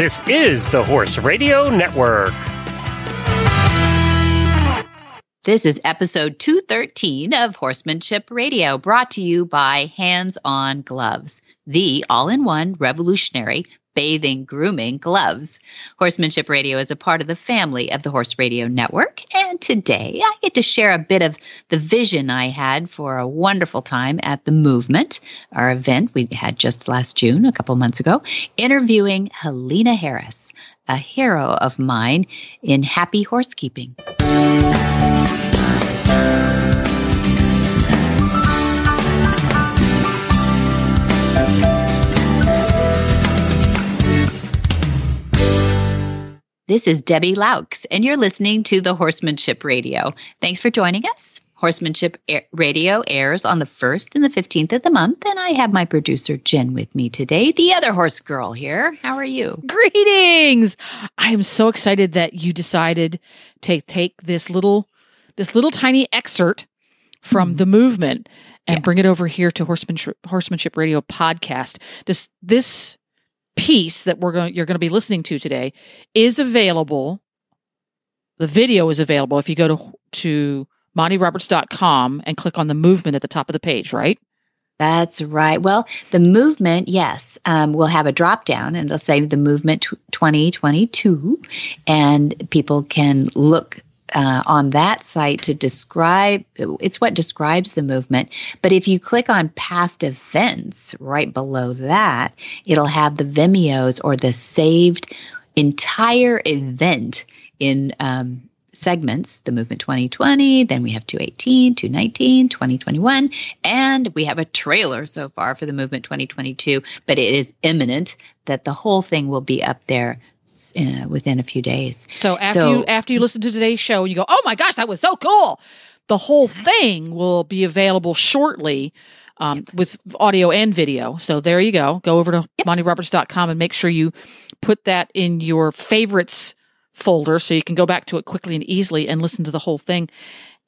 This is the Horse Radio Network. This is episode 213 of Horsemanship Radio, brought to you by Hands On Gloves, the all in one revolutionary bathing grooming gloves. Horsemanship Radio is a part of the family of the Horse Radio Network. And today I get to share a bit of the vision I had for a wonderful time at the Movement, our event we had just last June, a couple months ago, interviewing Helena Harris, a hero of mine in happy horsekeeping. This is Debbie Loucks, and you're listening to the Horsemanship Radio. Thanks for joining us. Horsemanship Radio airs on the 1st and the 15th of the month, and I have my producer Jen with me today, the other horse girl here. How are you? Greetings! I am so excited that you decided to take this little this little tiny excerpt from mm. the movement and yeah. bring it over here to Horsemanship Horsemanship Radio podcast. This this piece that we're going you're going to be listening to today is available the video is available if you go to to montyroberts.com and click on the movement at the top of the page right that's right. Well, the movement, yes, um, will have a drop down and it'll say the movement 2022, and people can look uh, on that site to describe it's what describes the movement. But if you click on past events right below that it'll have the vimeos or the saved entire event in um, segments. The movement 2020 then we have 218 219 2021 and we have a trailer so far for the movement 2022 but it is imminent that the whole thing will be up there uh, within a few days. So after so, you after you listen to today's show, you go, "Oh my gosh, that was so cool!" The whole thing will be available shortly. Um, yep. with audio and video. So there you go. Go over to yep. montyroberts.com and make sure you put that in your favorites folder so you can go back to it quickly and easily and listen to the whole thing.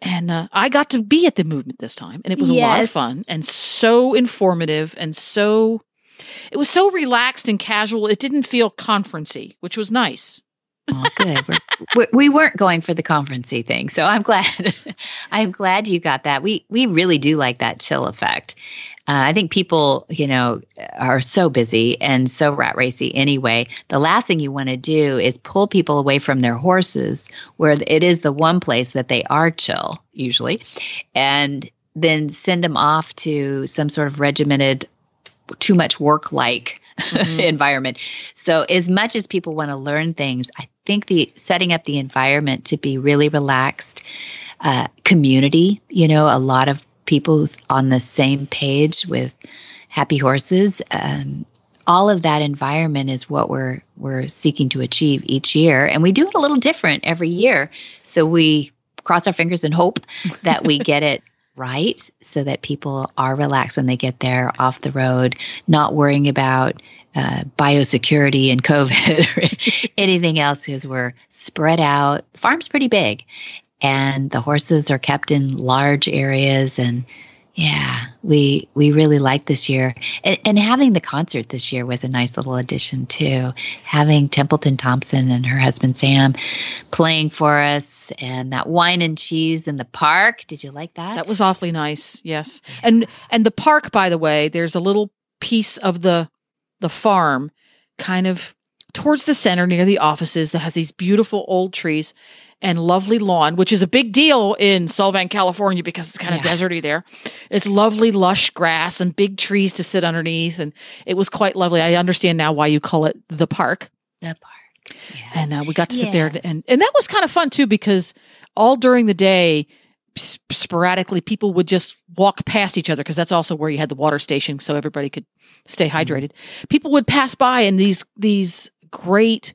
And uh, I got to be at the movement this time, and it was yes. a lot of fun and so informative and so it was so relaxed and casual. It didn't feel conferency, which was nice. oh, good. We're, we we were not going for the conferency thing, so I'm glad. I'm glad you got that. We we really do like that chill effect. Uh, I think people, you know, are so busy and so rat racy anyway. The last thing you want to do is pull people away from their horses, where it is the one place that they are chill usually, and then send them off to some sort of regimented too much work like mm-hmm. environment. So as much as people want to learn things, I think the setting up the environment to be really relaxed, uh, community, you know, a lot of people on the same page with happy horses. Um, all of that environment is what we're we're seeking to achieve each year, and we do it a little different every year. So we cross our fingers and hope that we get it right so that people are relaxed when they get there off the road, not worrying about uh, biosecurity and COVID or anything else because we're spread out. The farm's pretty big and the horses are kept in large areas and yeah, we we really liked this year, and, and, having the concert this year was a nice little addition too. Having Templeton Thompson and her husband Sam playing for us, and that wine and cheese in the park. Did you like that? That was awfully nice. Yes, and and the park, by the way, there's a little piece of the the farm, kind of towards the center near the offices, that has these beautiful old trees and lovely lawn, which is a big deal in Solvang, California, because it's kind of yeah. deserty there. It's lovely, lush grass and big trees to sit underneath. And it was quite lovely. I understand now why you call it the park. The park. Yeah. And uh, we got to sit yeah. there. And, and that was kind of fun too, because all during the day, sporadically, people would just walk past each other because that's also where you had the water station, so everybody could stay mm-hmm. hydrated. People would pass by, and these these great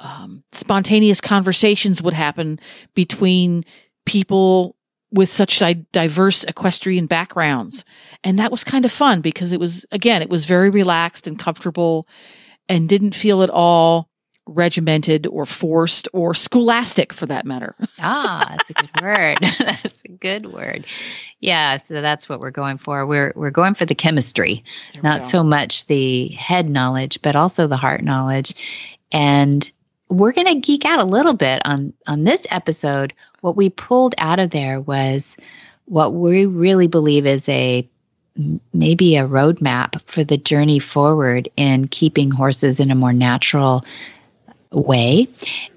um, spontaneous conversations would happen between people with such diverse equestrian backgrounds. And that was kind of fun because it was, again, it was very relaxed and comfortable and didn't feel at all regimented or forced or scholastic for that matter. ah, that's a good word. that's a good word. Yeah, so that's what we're going for. We're we're going for the chemistry, not so much the head knowledge, but also the heart knowledge And we're going to geek out a little bit on on this episode. What we pulled out of there was what we really believe is a maybe a roadmap for the journey forward in keeping horses in a more natural way.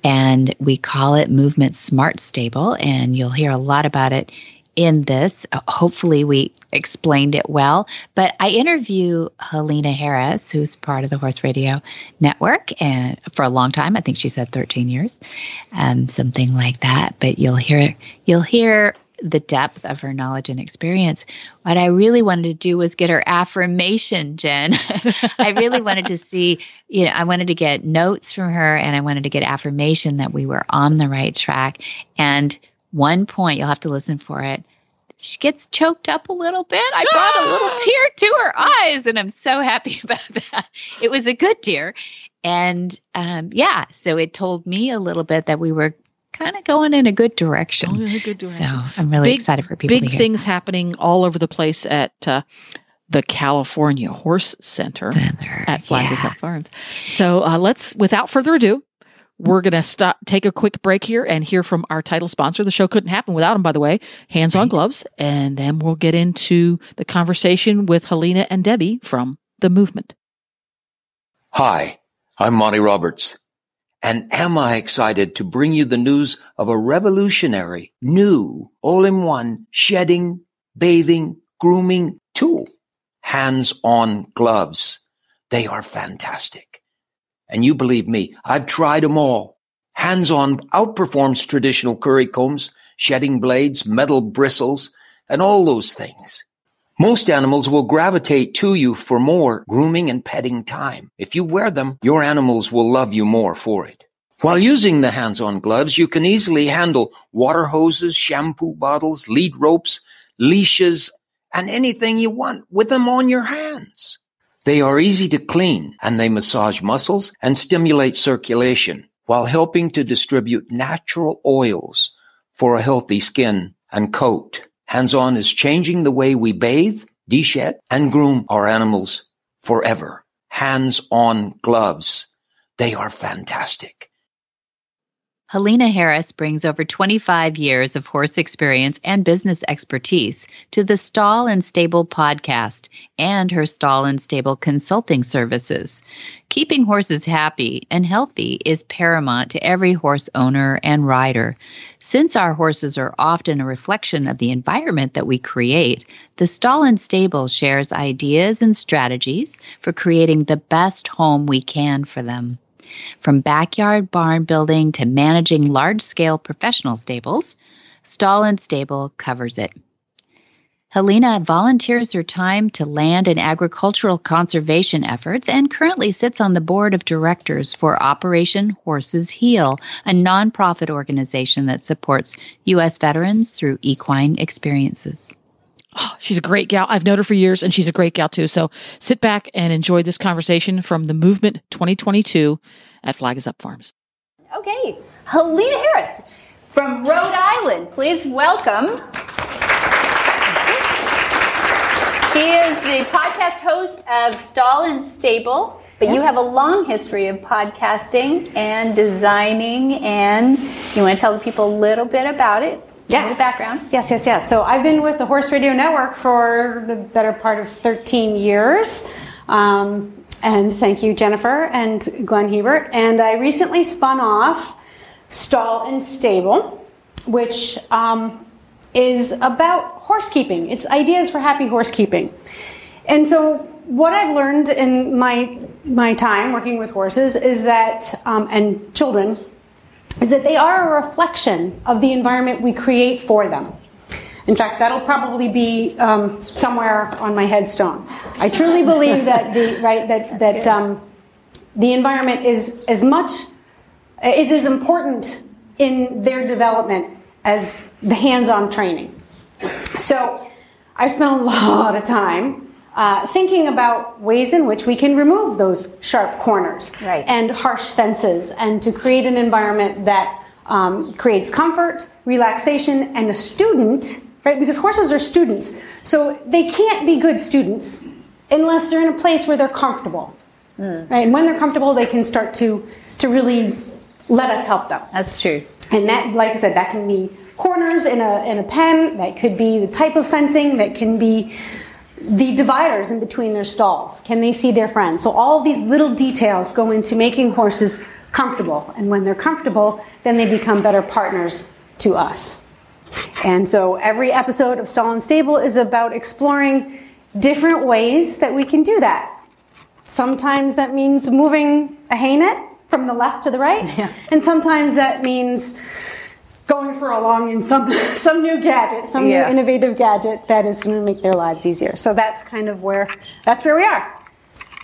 And we call it Movement Smart Stable. And you'll hear a lot about it in this. Uh, hopefully, we explained it well. But I interview Helena Harris, who's part of the Horse Radio Network, and for a long time. I think she said 13 years, um, something like that. But you'll hear you'll hear the depth of her knowledge and experience. What I really wanted to do was get her affirmation, Jen. I really wanted to see, you know, I wanted to get notes from her and I wanted to get affirmation that we were on the right track. And one point, you'll have to listen for it. She gets choked up a little bit. I brought a little tear to her eyes, and I'm so happy about that. It was a good tear. And um, yeah, so it told me a little bit that we were kind of going in a good direction. Going in a good direction. So I'm really big, excited for people. Big things happening all over the place at uh, the California Horse Center, Center at Flag is Up yeah. Farms. So uh, let's, without further ado, we're going to stop, take a quick break here and hear from our title sponsor. The show couldn't happen without him, by the way, Hands on Gloves. And then we'll get into the conversation with Helena and Debbie from The Movement. Hi, I'm Monty Roberts. And am I excited to bring you the news of a revolutionary, new, all-in-one shedding, bathing, grooming tool. Hands-on gloves. They are fantastic. And you believe me, I've tried them all. Hands-on outperforms traditional curry combs, shedding blades, metal bristles, and all those things. Most animals will gravitate to you for more grooming and petting time. If you wear them, your animals will love you more for it. While using the hands-on gloves, you can easily handle water hoses, shampoo bottles, lead ropes, leashes, and anything you want with them on your hands. They are easy to clean and they massage muscles and stimulate circulation while helping to distribute natural oils for a healthy skin and coat. Hands-on is changing the way we bathe, deshed, and groom our animals forever. Hands-on gloves. They are fantastic. Helena Harris brings over 25 years of horse experience and business expertise to the Stall and Stable podcast and her Stall and Stable consulting services. Keeping horses happy and healthy is paramount to every horse owner and rider. Since our horses are often a reflection of the environment that we create, the Stall and Stable shares ideas and strategies for creating the best home we can for them. From backyard barn building to managing large scale professional stables, Stall and Stable covers it. Helena volunteers her time to land and agricultural conservation efforts and currently sits on the board of directors for Operation Horses Heal, a nonprofit organization that supports U.S. veterans through equine experiences. Oh, she's a great gal. I've known her for years and she's a great gal too. So sit back and enjoy this conversation from the Movement 2022 at Flag is Up Farms. Okay, Helena Harris from Rhode Island. Please welcome. She is the podcast host of Stall and Stable, but you have a long history of podcasting and designing, and you want to tell the people a little bit about it? Yes. The background. Yes, yes, yes. So I've been with the Horse Radio Network for the better part of 13 years. Um, and thank you, Jennifer and Glenn Hebert. And I recently spun off Stall and Stable, which um, is about horsekeeping. It's ideas for happy horsekeeping. And so, what I've learned in my my time working with horses is that, um, and children, is that they are a reflection of the environment we create for them. In fact, that'll probably be um, somewhere on my headstone. I truly believe that the right that that um, the environment is as much is as important in their development as the hands-on training. So, I spent a lot of time uh, thinking about ways in which we can remove those sharp corners right. and harsh fences and to create an environment that um, creates comfort, relaxation, and a student, right? Because horses are students. So they can't be good students unless they're in a place where they're comfortable. Mm. Right? And when they're comfortable, they can start to to really let us help them. That's true. And that, like I said, that can be corners in a, in a pen, that could be the type of fencing, that can be the dividers in between their stalls. Can they see their friends? So all these little details go into making horses comfortable. And when they're comfortable, then they become better partners to us. And so every episode of Stall and Stable is about exploring different ways that we can do that. Sometimes that means moving a hay net from the left to the right, Yeah. and sometimes that means going for a long in some some new gadget, some Yeah. new innovative gadget that is going to make their lives easier. So that's kind of where that's where we are.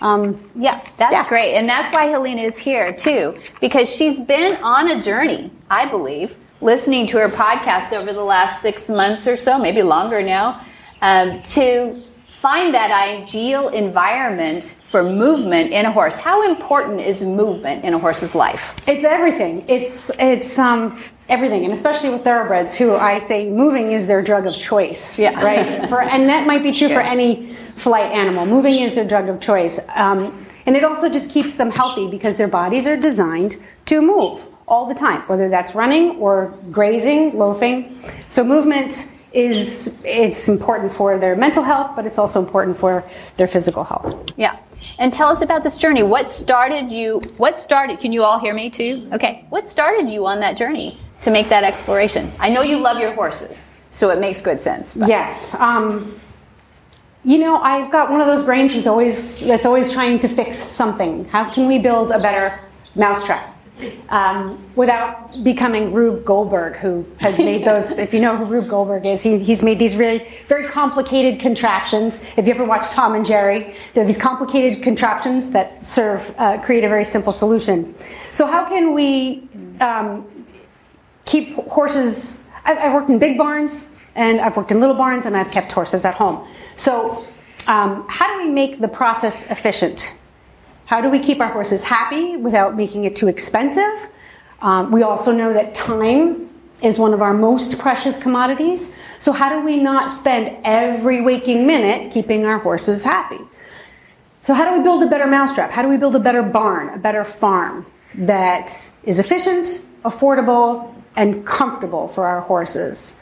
Um, Yeah, that's Yeah. great. And that's why Helena is here too, because she's been on a journey, I believe, listening to her podcast over the last six months or so, maybe longer now, um, to find that ideal environment for movement in a horse. How important is movement in a horse's life? It's everything. It's it's um, everything, and especially with thoroughbreds, who I say moving is their drug of choice. Yeah. Right. For and that might be true for any flight animal. Moving is their drug of choice, um, and it also just keeps them healthy because their bodies are designed to move all the time, whether that's running or grazing, loafing. So movement is it's important for their mental health, but it's also important for their physical health. Yeah. And tell us about this journey. What started you? What started? Can you all hear me too? Okay. What started you on that journey to make that exploration? I know you love your horses, so it makes good sense. but- Yes. Um, you know, I've got one of those brains who's always that's always trying to fix something. How can we build a better mousetrap? Um, without becoming Rube Goldberg, who has made those. if you know who Rube Goldberg is, he, he's made these really very complicated contraptions. If you ever watch Tom and Jerry, there are these complicated contraptions that serve uh, create a very simple solution. So how can we um, keep horses. I've, I've worked in big barns and I've worked in little barns and I've kept horses at home. So, um, how do we make the process efficient? How do we keep our horses happy without making it too expensive? Um, we also know that time is one of our most precious commodities. So, how do we not spend every waking minute keeping our horses happy? So, how do we build a better mousetrap? How do we build a better barn, a better farm that is efficient, affordable, and comfortable for our horses?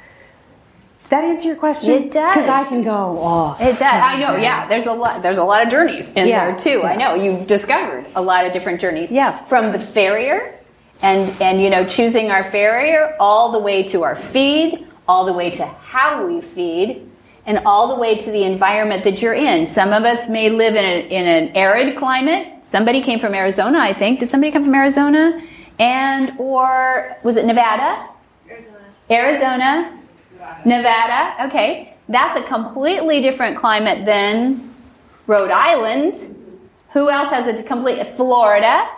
Does that answer your question? It does. Because I can go off. It does. I know. Yeah. There's a lot. There's a lot of journeys in Yeah. there too. I know. You've discovered a lot of different journeys. Yeah. From the farrier, and and you know choosing our farrier, all the way to our feed, all the way to how we feed, and all the way to the environment that you're in. Some of us may live in, a, in an arid climate. Somebody came from Arizona, I think. Did somebody come from Arizona? And or was it Nevada? Arizona, Nevada. Okay, that's a completely different climate than Rhode Island. Who else has a complete? Florida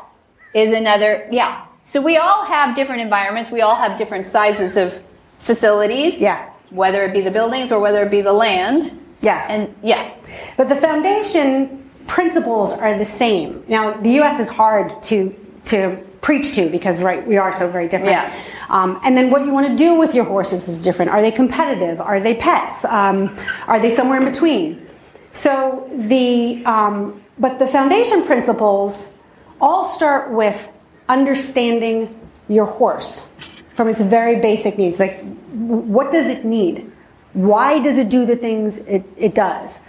is another. Yeah. So we all have different environments. We all have different sizes of facilities. Yeah. Whether it be the buildings or whether it be the land. Yes. And yeah. But the foundation principles are the same. Now, the U.S. is hard to to preach to because right we are so very different. Yeah. Um, and then what you want to do with your horses is different. Are they competitive? Are they pets? Um, are they somewhere in between? So the um, but the foundation principles all start with understanding your horse from its very basic needs. Like, what does it need? Why does it do the things it, it does?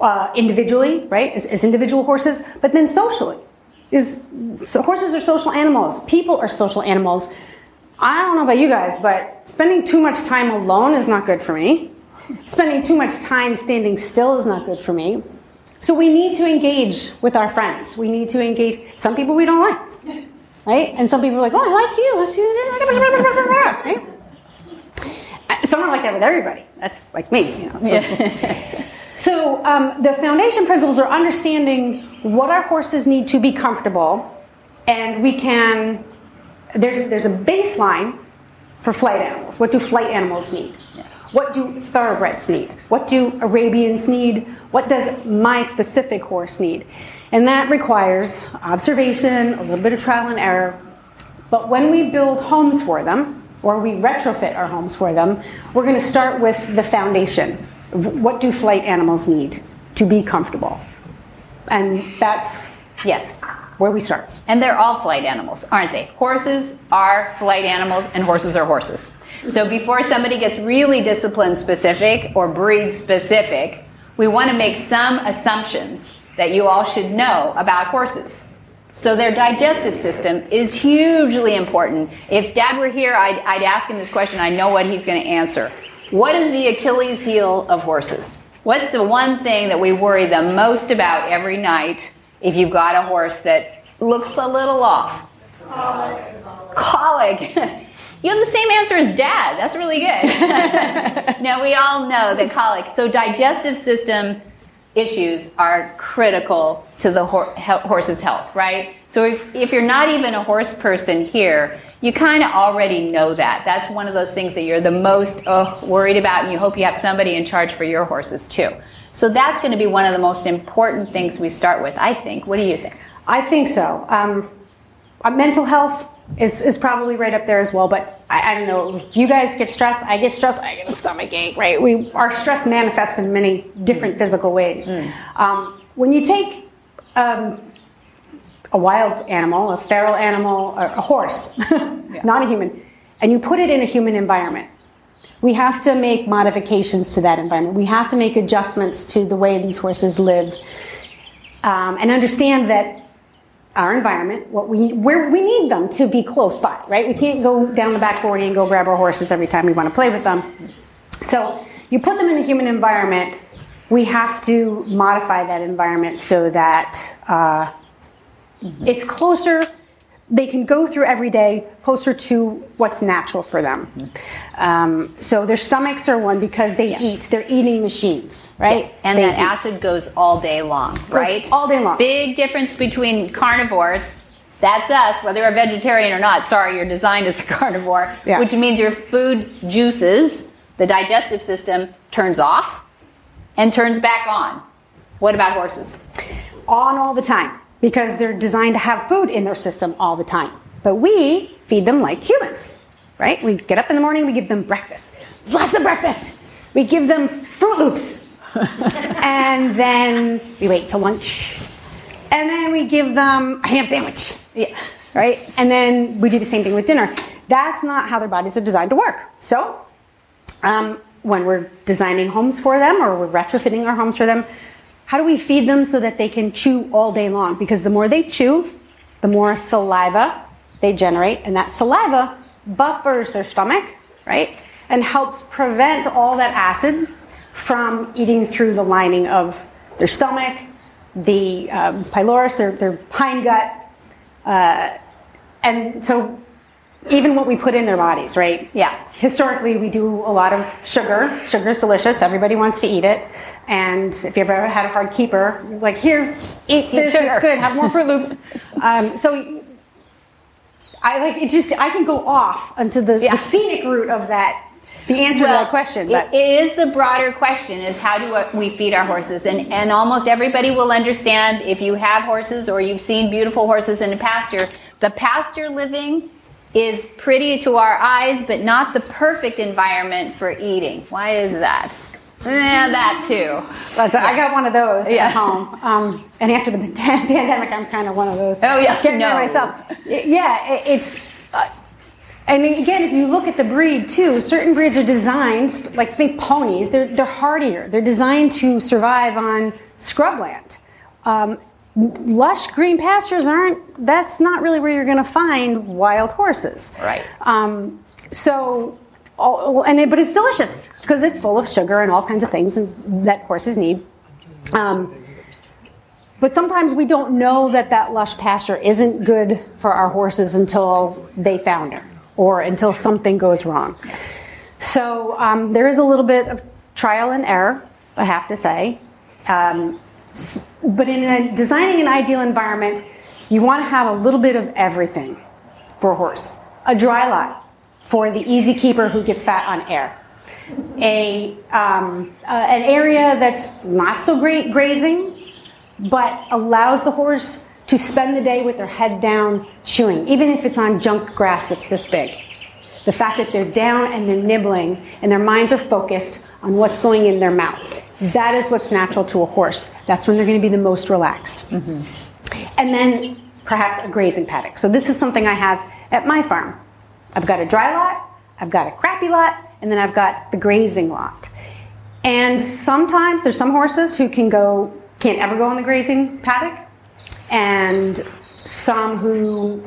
uh, individually, right, as, as individual horses, but then socially. Is so horses are social animals. People are social animals. I don't know about you guys, but spending too much time alone is not good for me. Spending too much time standing still is not good for me. So we need to engage with our friends. We need to engage. Some people we don't like, right? And some people are like, "Oh, I like you. Let's do right? Uh, Some are like that with everybody. That's like me. You know, so- so um, the foundation principles are understanding what our horses need to be comfortable, and we can. There's there's a baseline for flight animals. What do flight animals need? What do thoroughbreds need? What do Arabians need? What does my specific horse need? And that requires observation, a little bit of trial and error. But when we build homes for them, or we retrofit our homes for them, we're going to start with the foundation. What do flight animals need to be comfortable? And that's Yes. where we start. And they're all flight animals, aren't they? Horses are flight animals, and horses are horses. So before somebody gets really discipline specific or breed specific, we want to make some assumptions that you all should know about horses. So their digestive system is hugely important. If Dad were here, I'd, I'd ask him this question. I know what he's going to answer. What is the Achilles heel of horses? What's the one thing that we worry the most about every night if you've got a horse that looks a little off? Colic. Colic. you have the same answer as dad. That's really good. now, we all know that colic, so digestive system issues are critical to the horse's health, right? So if, if you're not even a horse person here, you kind of already know that. That's one of those things that you're the most oh, worried about, and you hope you have somebody in charge for your horses too. So that's going to be one of the most important things we start with, I think. What do you think? I think so. Um, uh, mental health is, is probably right up there as well, but I, I, don't know. If you guys get stressed, I get stressed, I get a stomach ache, right? We, our stress manifests in many different physical ways. Mm. Um, when you take um, a wild animal, a feral animal, a horse, yeah. not a human, and you put it in a human environment. We have to make modifications to that environment. We have to make adjustments to the way these horses live um, and understand that our environment, what we, where we need them to be close by, right? We can't go down the back 40 and go grab our horses every time we want to play with them. So you put them in a human environment, we have to modify that environment so that uh, Mm-hmm. It's closer, they can go through every day closer to what's natural for them. Mm-hmm. Um, so their stomachs are one because they yeah. eat, they're eating machines, right? Yeah. And they that eat. acid goes all day long, goes right? All day long. Big difference between carnivores. That's us, whether you're a vegetarian or not. Sorry, you're designed as a carnivore, yeah. which means your food juices, the digestive system, turns off and turns back on. What about horses? On all the time because they're designed to have food in their system all the time. But we feed them like humans, right? We get up in the morning, we give them breakfast, lots of breakfast. We give them Fruit Loops, and then we wait till lunch, and then we give them a ham sandwich. Yeah. Right? And then we do the same thing with dinner. That's not how their bodies are designed to work. So, um, when we're designing homes for them or we're retrofitting our homes for them, how do we feed them so that they can chew all day long? Because the more they chew, the more saliva they generate, and that saliva buffers their stomach, right? And helps prevent all that acid from eating through the lining of their stomach, the um, pylorus, their, their gut. Uh, and so even what we put in their bodies, right? Yeah. Historically, we do a lot of sugar. Sugar is delicious. Everybody wants to eat it. And if you've ever had a hard keeper, like, here, eat this. Sugar. It's good. Have more Fruit Loops. um, so I like it. Just I can go off onto the, yeah. the scenic route of that. The answer well, to that question, but it is the broader question: is how do we feed our horses? And and almost everybody will understand if you have horses or you've seen beautiful horses in a pasture. The pasture living is pretty to our eyes, but not the perfect environment for eating. Why is that? Yeah, that too. yeah. I got one of those yeah. at home. Um, and after the pandemic, I'm kind of one of those. Oh yeah, getting no. myself. Yeah, it's. Uh, and again, if you look at the breed too, certain breeds are designed, like think ponies, they're, they're hardier. They're designed to survive on scrubland. Um, lush green pastures aren't that's not really where you're going to find wild horses. Right. Um, so all, and it, but it's delicious because it's full of sugar and all kinds of things and, that horses need. Um, but sometimes we don't know that that lush pasture isn't good for our horses until they founder or until something goes wrong. So um, there is a little bit of trial and error i have to say. Um, but in a, designing an ideal environment, you want to have a little bit of everything for a horse. A dry lot for the easy keeper who gets fat on air. A, um, uh, an area that's not so great grazing, but allows the horse to spend the day with their head down chewing, even if it's on junk grass that's this big. The fact that they're down and they're nibbling and their minds are focused on what's going in their mouths. That is what's natural to a horse. That's when they're going to be the most relaxed. Mm-hmm. And then perhaps a grazing paddock. So this is something I have at my farm. I've got a dry lot, I've got a crappy lot, and then I've got the grazing lot. And sometimes there's some horses who can go can't ever go on the grazing paddock, and some who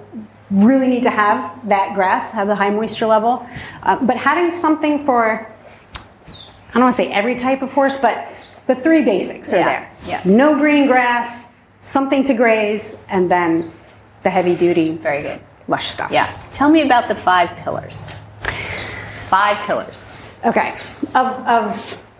really need to have that grass, have the high moisture level. Uh, but having something for, I don't want to say every type of horse, but the three basics are Yeah, there. yeah. No green grass, something to graze, and then the heavy duty, Very good. lush stuff. Yeah. Tell me about the five pillars. Five pillars. Okay. Of, of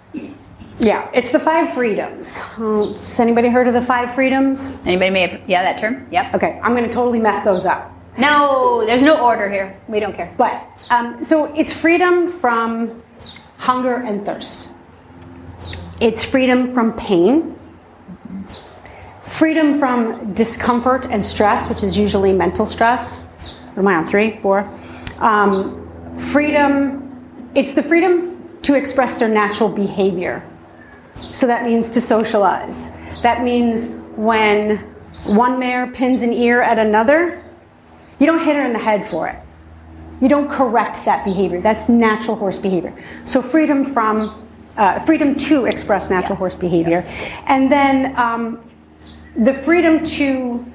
yeah, it's the five freedoms. Um, has anybody heard of the five freedoms? Anybody may have, yeah, that term? Yep. Okay, I'm going to totally mess those up. No, there's no order here. We don't care. But um, so it's freedom from hunger and thirst. It's freedom from pain. Freedom from discomfort and stress, which is usually mental stress. What am I on? Three, four. Um, freedom. It's the freedom to express their natural behavior. So that means to socialize. That means when one mare pins an ear at another, you don't hit her in the head for it. You don't correct that behavior. That's natural horse behavior. So freedom from, uh, freedom to express natural horse behavior, and then um, the freedom to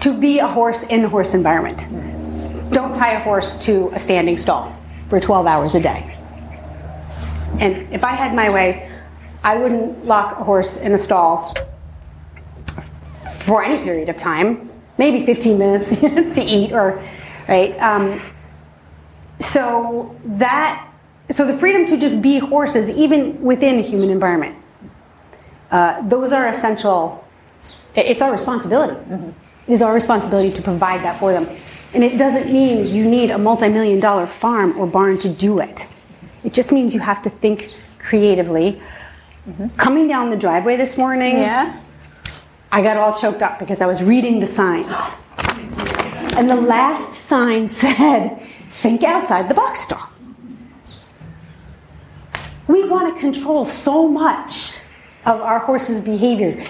to be a horse in a horse environment. Don't tie a horse to a standing stall for 12 hours a day. And if I had my way, I wouldn't lock a horse in a stall for any period of time, maybe 15 minutes to eat or, right? Um, so that, so the freedom to just be horses, even within a human environment, uh, those are essential. It's our responsibility. It is our responsibility to provide that for them. And it doesn't mean you need a multi million dollar farm or barn to do it. It just means you have to think creatively. Coming down the driveway this morning, Yeah. I got all choked up because I was reading the signs. And the last sign said, think outside the box stall. We want to control so much of our horses' behavior.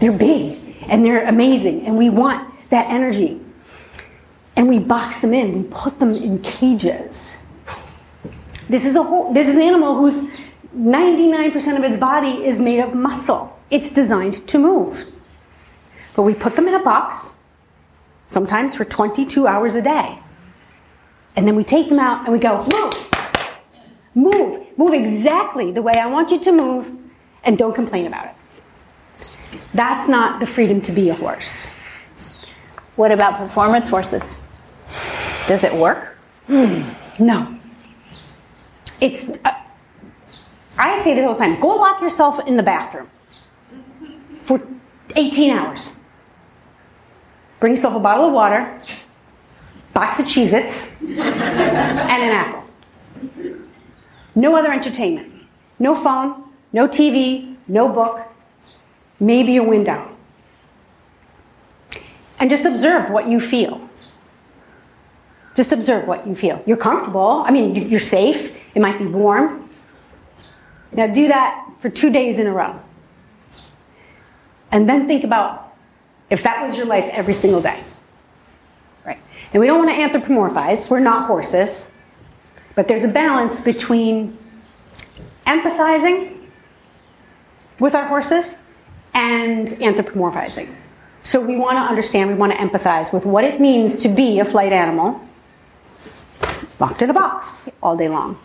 They're big and they're amazing, and we want that energy. And we box them in, we put them in cages. This is a whole, this is an animal whose 99% of its body is made of muscle. It's designed to move. But we put them in a box, sometimes for 22 hours a day. And then we take them out and we go, move, move, move exactly the way I want you to move, and don't complain about it. That's not the freedom to be a horse. What about performance horses? Does it work? No. It's, uh, I say this all the time go lock yourself in the bathroom for 18 hours. Bring yourself a bottle of water, box of Cheez Its, and an apple. No other entertainment. No phone, no TV, no book, maybe a window. And just observe what you feel. Just observe what you feel. You're comfortable. I mean, you- you're safe. It might be warm. Now do that for two days in a row. And then think about if that was your life every single day. Right. And we don't want to anthropomorphize. We're not horses. But there's a balance between empathizing with our horses and anthropomorphizing. So we want to understand, we want to empathize with what it means to be a flight animal locked in a box all day long.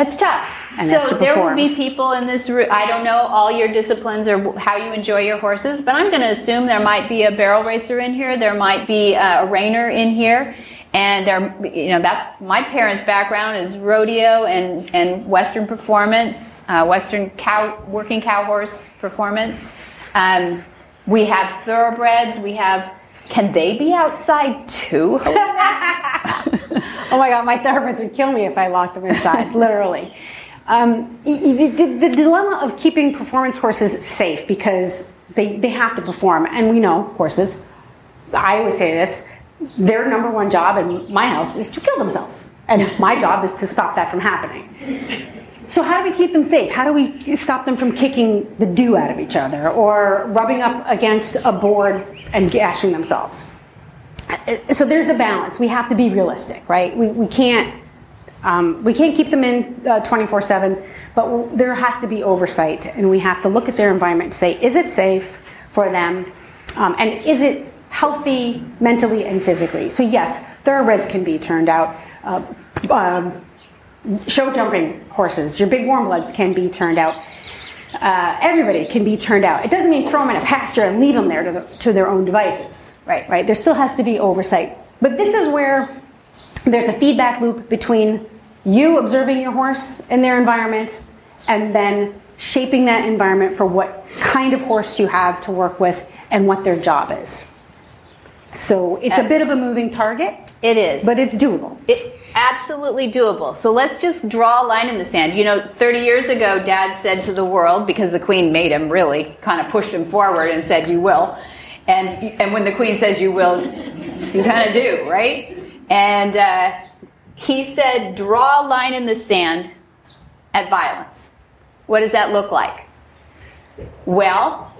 It's tough. And so to there will be people in this room. I don't know all your disciplines or how you enjoy your horses, but I'm going to assume there might be a barrel racer in here. There might be a reiner in here, and there, you know, that's my parents' background is rodeo and and Western performance, uh, Western cow working cow horse performance. Um, we have thoroughbreds. We have. Can they be outside too? Oh my God, my therapists would kill me if I locked them inside, literally. Um, y- y- the, the dilemma of keeping performance horses safe because they, they have to perform, and we know horses, I always say this, their number one job in my house is to kill themselves. And my job is to stop that from happening. so how do we keep them safe? How do we stop them from kicking the dew out of each other or rubbing up against a board and gashing themselves? So there's a balance. We have to be realistic, right? We, we can't um, we can't keep them in uh, 24 7, but w- there has to be oversight, and we have to look at their environment to say, is it safe for them? Um, and is it healthy mentally and physically? So, yes, thoroughbreds can be turned out. Uh, um, show jumping horses, your big warm bloods can be turned out. Uh, everybody can be turned out. It doesn't mean throw them in a pasture and leave them there to, the, to their own devices. Right. Right. There still has to be oversight. But this is where there's a feedback loop between you observing your horse in their environment and then shaping that environment for what kind of horse you have to work with and what their job is. So it's a uh, bit of a moving target. It is. But it's doable. It, absolutely doable. So let's just draw a line in the sand. You know, 30 years ago, Dad said to the world, because the Queen made him really, kind of pushed him forward and said, You will. And, and when the Queen says you will, you kind of do, right? And uh, he said, Draw a line in the sand at violence. What does that look like? Well,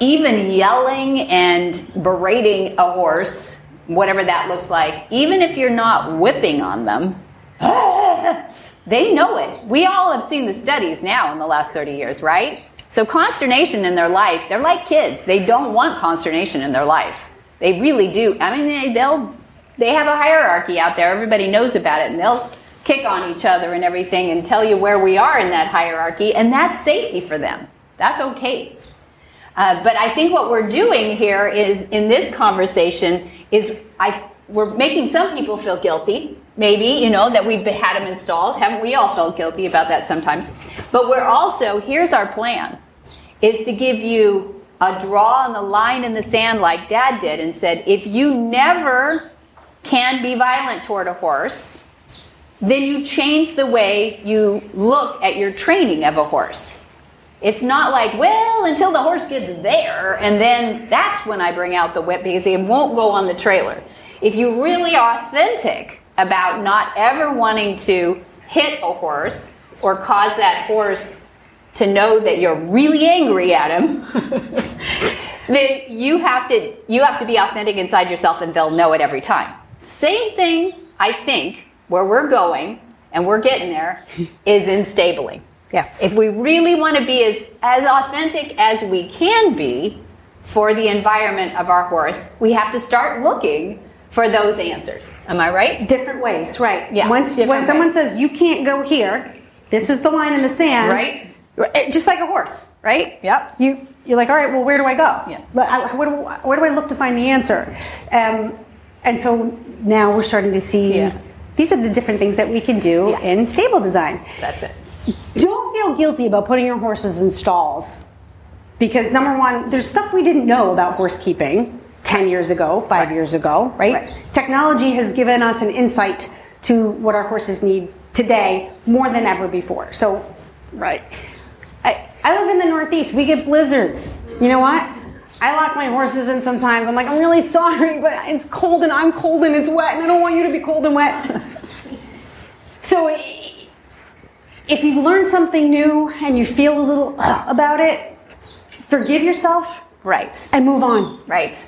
even yelling and berating a horse whatever that looks like, even if you're not whipping on them, they know it. We all have seen the studies now in the last 30 years, right? So, consternation in their life, they're like kids. They don't want consternation in their life. They really do. I mean, they, they'll, they have a hierarchy out there. Everybody knows about it, and they'll kick on each other and everything and tell you where we are in that hierarchy, and that's safety for them. That's okay. Uh, but I think what we're doing here is in this conversation is I, we're making some people feel guilty, maybe, you know, that we've had them in stalls. Haven't we all felt guilty about that sometimes? But we're also, here's our plan, is to give you a draw on the line in the sand like dad did and said, if you never can be violent toward a horse, then you change the way you look at your training of a horse. It's not like, well, until the horse gets there, and then that's when I bring out the whip because it won't go on the trailer. If you're really authentic about not ever wanting to hit a horse or cause that horse to know that you're really angry at him, then you have to you have to be authentic inside yourself and they'll know it every time. Same thing, I think, where we're going and we're getting there is in stabling. Yes. If we really want to be as, as authentic as we can be for the environment of our horse, we have to start looking for those answers. Am I right? Different ways, right. Yeah, Once, when someone ways. says, you can't go here, this is the line in the sand. Right. Just like a horse, right? Yep. You, you're like, all right, well, where do I go? Yeah. But I, where, do, where do I look to find the answer? Um, and so now we're starting to see Yeah. these are the different things that we can do Yeah. in stable design. That's it. Don't feel guilty about putting your horses in stalls because number one, there's stuff we didn't know about horse keeping 10 years ago, five years ago, right? Right. Technology has given us an insight to what our horses need today more than ever before. So, right. I, live in the Northeast. We get blizzards. You know what? I lock my horses in sometimes. I'm like, I'm really sorry, but it's cold and I'm cold and it's wet, and I don't want you to be cold and wet. so, if you've learned something new and you feel a little ugh about it, forgive yourself Right. and move on. Right.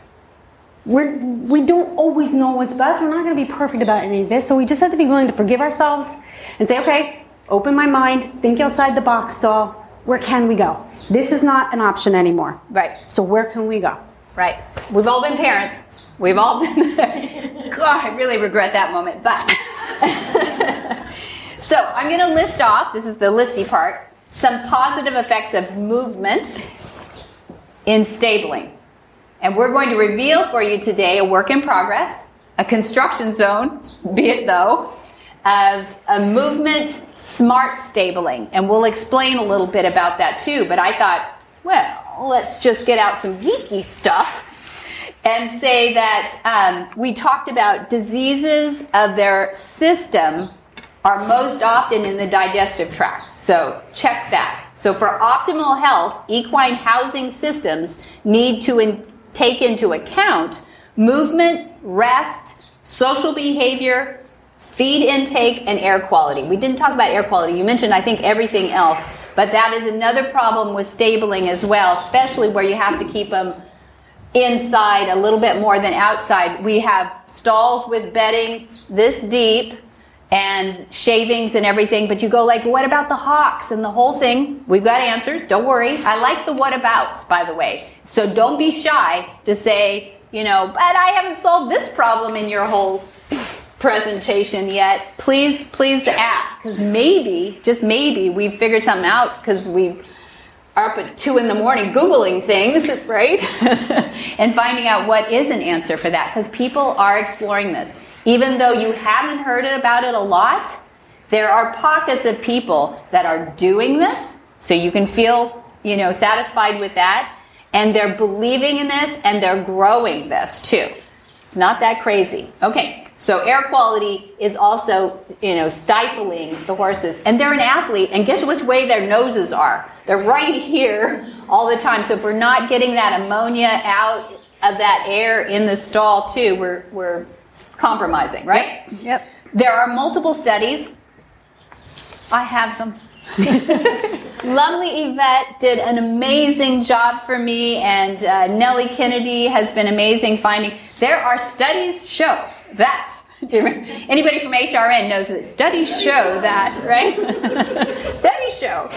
We're, we don't always know what's best. We're not going to be perfect about any of this. So we just have to be willing to forgive ourselves and say, okay, open my mind, think outside the box, stall. Where can we go? This is not an option anymore. Right. So where can we go? Right. We've all been parents. We've all been God, I really regret that moment. But so I'm going to list off, this is the listy part, some positive effects of movement in stabling. And we're going to reveal for you today a work in progress, a construction zone, be it though, of a movement smart stabling. And we'll explain a little bit about that too. But I thought, well, let's just get out some geeky stuff and say that um, we talked about diseases of their system are most often in the digestive tract. So check that. So for optimal health, equine housing systems need to in- take into account movement, rest, social behavior, feed intake and air quality. We didn't talk about air quality. You mentioned, I think, everything else, but that is another problem with stabling as well, especially where you have to keep them inside a little bit more than outside. We have stalls with bedding this deep and shavings and everything, but you go like, what about the hawks and the whole thing? We've got answers. Don't worry. I like the what abouts, by the way. So don't be shy to say, you know, but I haven't solved this problem in your whole presentation yet. Please, please ask because maybe, just maybe, we've figured something out because we are up at two in the morning googling things, right, and finding out what is an answer for that because people are exploring this. Even though you haven't heard about it a lot, there are pockets of people that are doing this, so you can feel, you know, satisfied with that, and they're believing in this and they're growing this too. It's not that crazy. Okay, so air quality is also, you know, stifling the horses. And they're an athlete, and guess which way their noses are? They're right here all the time. So if we're not getting that ammonia out of that air in the stall too, we're, we're compromising, right? Yep. yep. There are multiple studies. I have them. Lovely Yvette did an amazing job for me, and uh, Nellie Kennedy has been amazing finding. There are studies show that. Anybody from HRN knows that studies show that, right? studies show.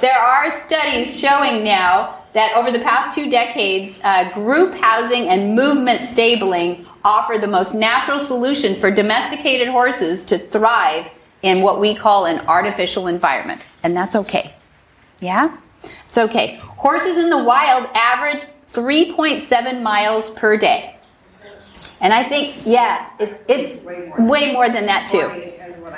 There are studies showing now that over the past two decades, uh, group housing and movement stabling offer the most natural solution for domesticated horses to thrive in what we call an artificial environment. And that's okay. Yeah? It's okay. Horses in the wild average 3.7 miles per day. And I think, yeah, it, it's way more. way more than that too.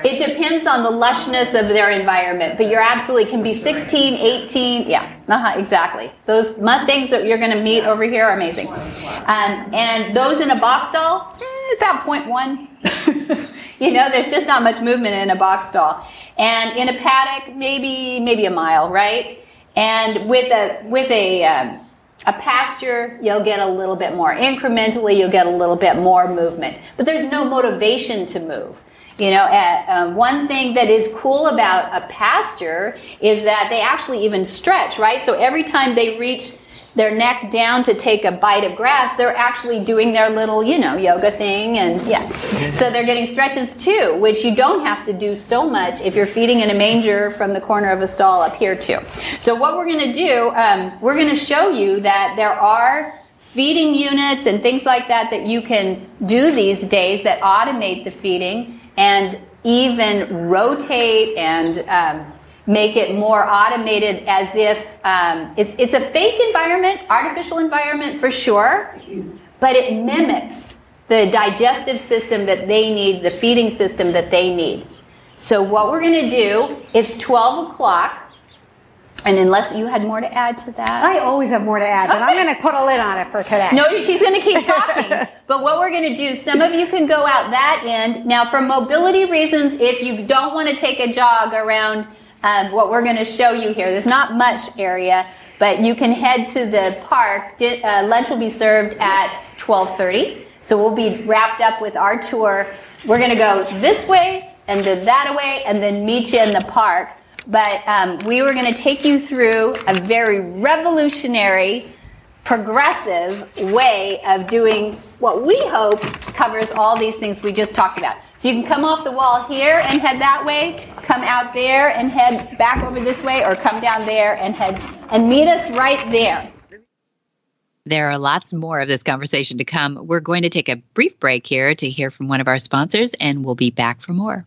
It depends on the lushness of their environment, but you're absolutely can be 16, 18, yeah, uh-huh, exactly. Those Mustangs that you're going to meet over here are amazing. Um, and those in a box stall, eh, about 0.1. you know, there's just not much movement in a box stall. And in a paddock, maybe maybe a mile, right? And with a with a um, a pasture, you'll get a little bit more. Incrementally, you'll get a little bit more movement. But there's no motivation to move. You know, uh, um, one thing that is cool about a pasture is that they actually even stretch, right? So every time they reach their neck down to take a bite of grass, they're actually doing their little, you know, yoga thing. And yeah. So they're getting stretches too, which you don't have to do so much if you're feeding in a manger from the corner of a stall up here too. So what we're going to do, um, we're going to show you that there are feeding units and things like that that you can do these days that automate the feeding and even rotate and um, make it more automated as if um, it's, it's a fake environment, artificial environment for sure, but it mimics the digestive system that they need, the feeding system that they need. So, what we're going to do, it's 12 o'clock. And unless you had more to add to that, I always have more to add, but okay. I'm going to put a lid on it for today. No, she's going to keep talking. but what we're going to do, some of you can go out that end. Now, for mobility reasons, if you don't want to take a jog around um, what we're going to show you here, there's not much area, but you can head to the park. Uh, lunch will be served at 12:30, so we'll be wrapped up with our tour. We're going to go this way and then that way, and then meet you in the park. But um, we were going to take you through a very revolutionary, progressive way of doing what we hope covers all these things we just talked about. So you can come off the wall here and head that way, come out there and head back over this way, or come down there and head and meet us right there. There are lots more of this conversation to come. We're going to take a brief break here to hear from one of our sponsors, and we'll be back for more.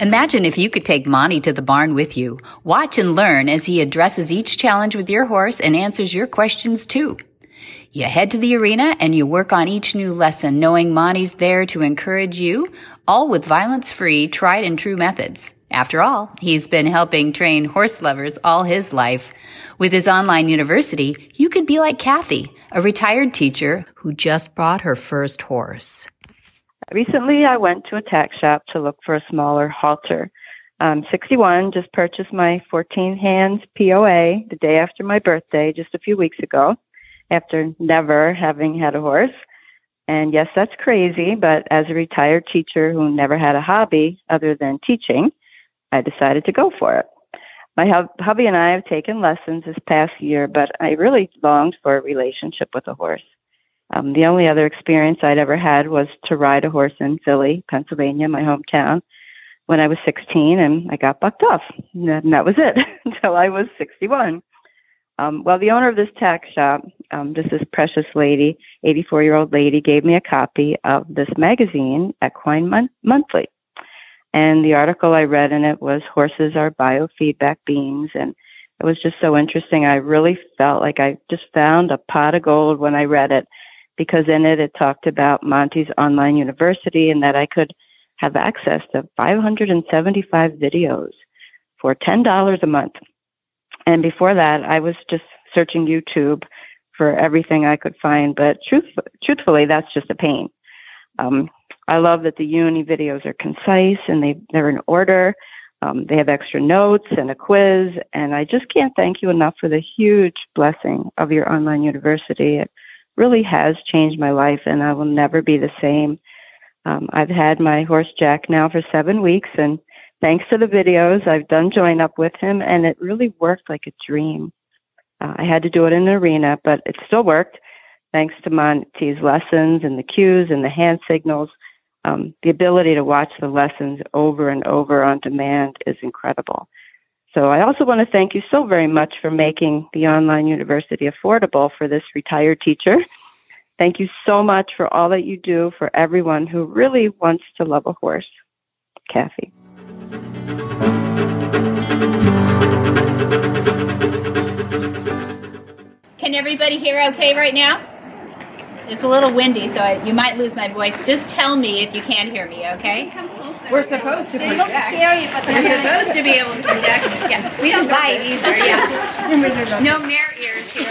Imagine if you could take Monty to the barn with you. Watch and learn as he addresses each challenge with your horse and answers your questions too. You head to the arena and you work on each new lesson, knowing Monty's there to encourage you, all with violence free, tried and true methods. After all, he's been helping train horse lovers all his life. With his online university, you could be like Kathy, a retired teacher who just bought her first horse. Recently, I went to a tack shop to look for a smaller halter. I'm 61, just purchased my 14 hands POA the day after my birthday, just a few weeks ago. After never having had a horse. And yes, that's crazy, but as a retired teacher who never had a hobby other than teaching, I decided to go for it. My hubby and I have taken lessons this past year, but I really longed for a relationship with a horse. Um, the only other experience I'd ever had was to ride a horse in Philly, Pennsylvania, my hometown, when I was 16, and I got bucked off. And that was it until I was 61. Um, well, the owner of this tack shop, um, this precious lady, 84 year old lady, gave me a copy of this magazine, Equine Mon- Monthly. And the article I read in it was Horses Are Biofeedback Beings. And it was just so interesting. I really felt like I just found a pot of gold when I read it because in it it talked about Monty's online university and that I could have access to 575 videos for $10 a month. And before that, I was just searching YouTube for everything I could find, but truth, truthfully, that's just a pain. Um, I love that the uni videos are concise and they, they're in order. Um, they have extra notes and a quiz, and I just can't thank you enough for the huge blessing of your online university. It really has changed my life, and I will never be the same. Um, I've had my horse Jack now for seven weeks, and thanks to the videos, I've done join up with him, and it really worked like a dream. Uh, I had to do it in an arena, but it still worked thanks to Monty's lessons and the cues and the hand signals. Um, the ability to watch the lessons over and over on demand is incredible. So I also want to thank you so very much for making the online university affordable for this retired teacher. Thank you so much for all that you do for everyone who really wants to love a horse. Kathy. Can everybody here okay right now? It's a little windy, so I, you might lose my voice. Just tell me if you can't hear me, okay? We're supposed to project. They look scary, but they're supposed to be able to project. Yeah, we don't bite either. Yeah, no mare ears here.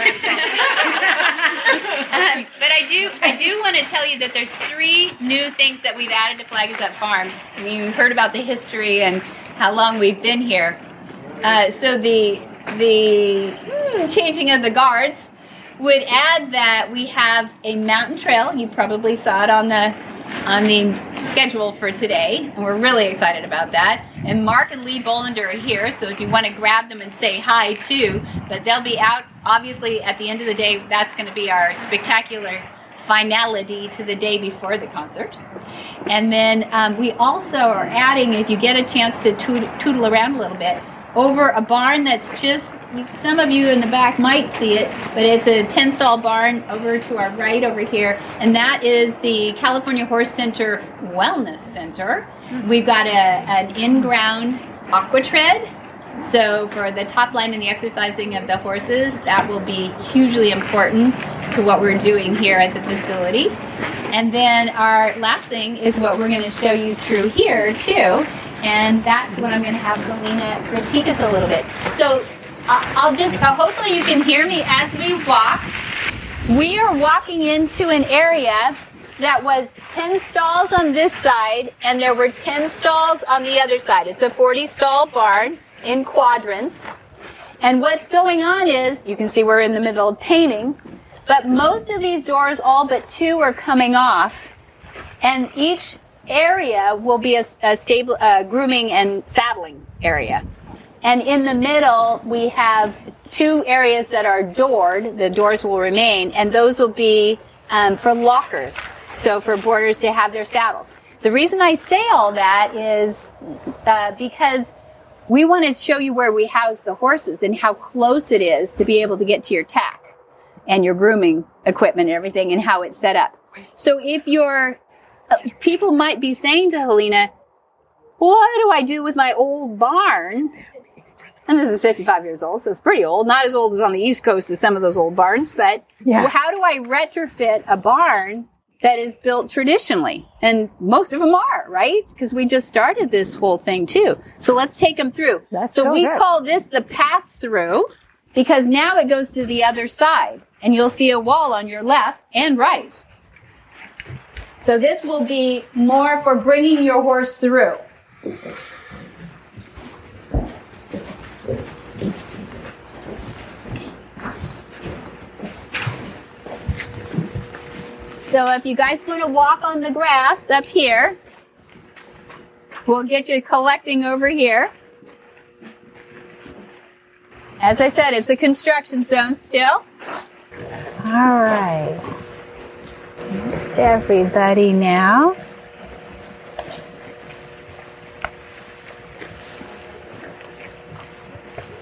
um, but I do, I do want to tell you that there's three new things that we've added to Flag Is Up Farms. You heard about the history and how long we've been here. Uh, so the the hmm, changing of the guards would add that we have a mountain trail. You probably saw it on the on the schedule for today, and we're really excited about that. And Mark and Lee Bolender are here, so if you want to grab them and say hi too, but they'll be out. Obviously, at the end of the day, that's going to be our spectacular finality to the day before the concert. And then um, we also are adding, if you get a chance to tootle around a little bit, over a barn that's just some of you in the back might see it, but it's a 10 stall barn over to our right over here, and that is the California Horse Center Wellness Center. Mm-hmm. We've got a, an in ground aqua tread. So, for the top line and the exercising of the horses, that will be hugely important to what we're doing here at the facility. And then our last thing is what we're going to show you through here, too. And that's what I'm going to have Helena critique us a little bit. So, I'll just, uh, hopefully you can hear me as we walk. We are walking into an area that was 10 stalls on this side and there were 10 stalls on the other side. It's a 40 stall barn in quadrants. And what's going on is, you can see we're in the middle of painting, but most of these doors, all but two, are coming off. And each area will be a, a stable, uh, grooming and saddling area. And in the middle, we have two areas that are doored. The doors will remain, and those will be um, for lockers. So for boarders to have their saddles. The reason I say all that is uh, because we want to show you where we house the horses and how close it is to be able to get to your tack and your grooming equipment and everything and how it's set up. So if you're, uh, people might be saying to Helena, what do I do with my old barn? And this is 55 years old, so it's pretty old. Not as old as on the East Coast as some of those old barns, but yeah. how do I retrofit a barn that is built traditionally? And most of them are, right? Because we just started this whole thing too. So let's take them through. That's so we good. call this the pass through because now it goes to the other side and you'll see a wall on your left and right. So this will be more for bringing your horse through. So if you guys want to walk on the grass up here, we'll get you collecting over here. As I said, it's a construction zone still. All right. Everybody now.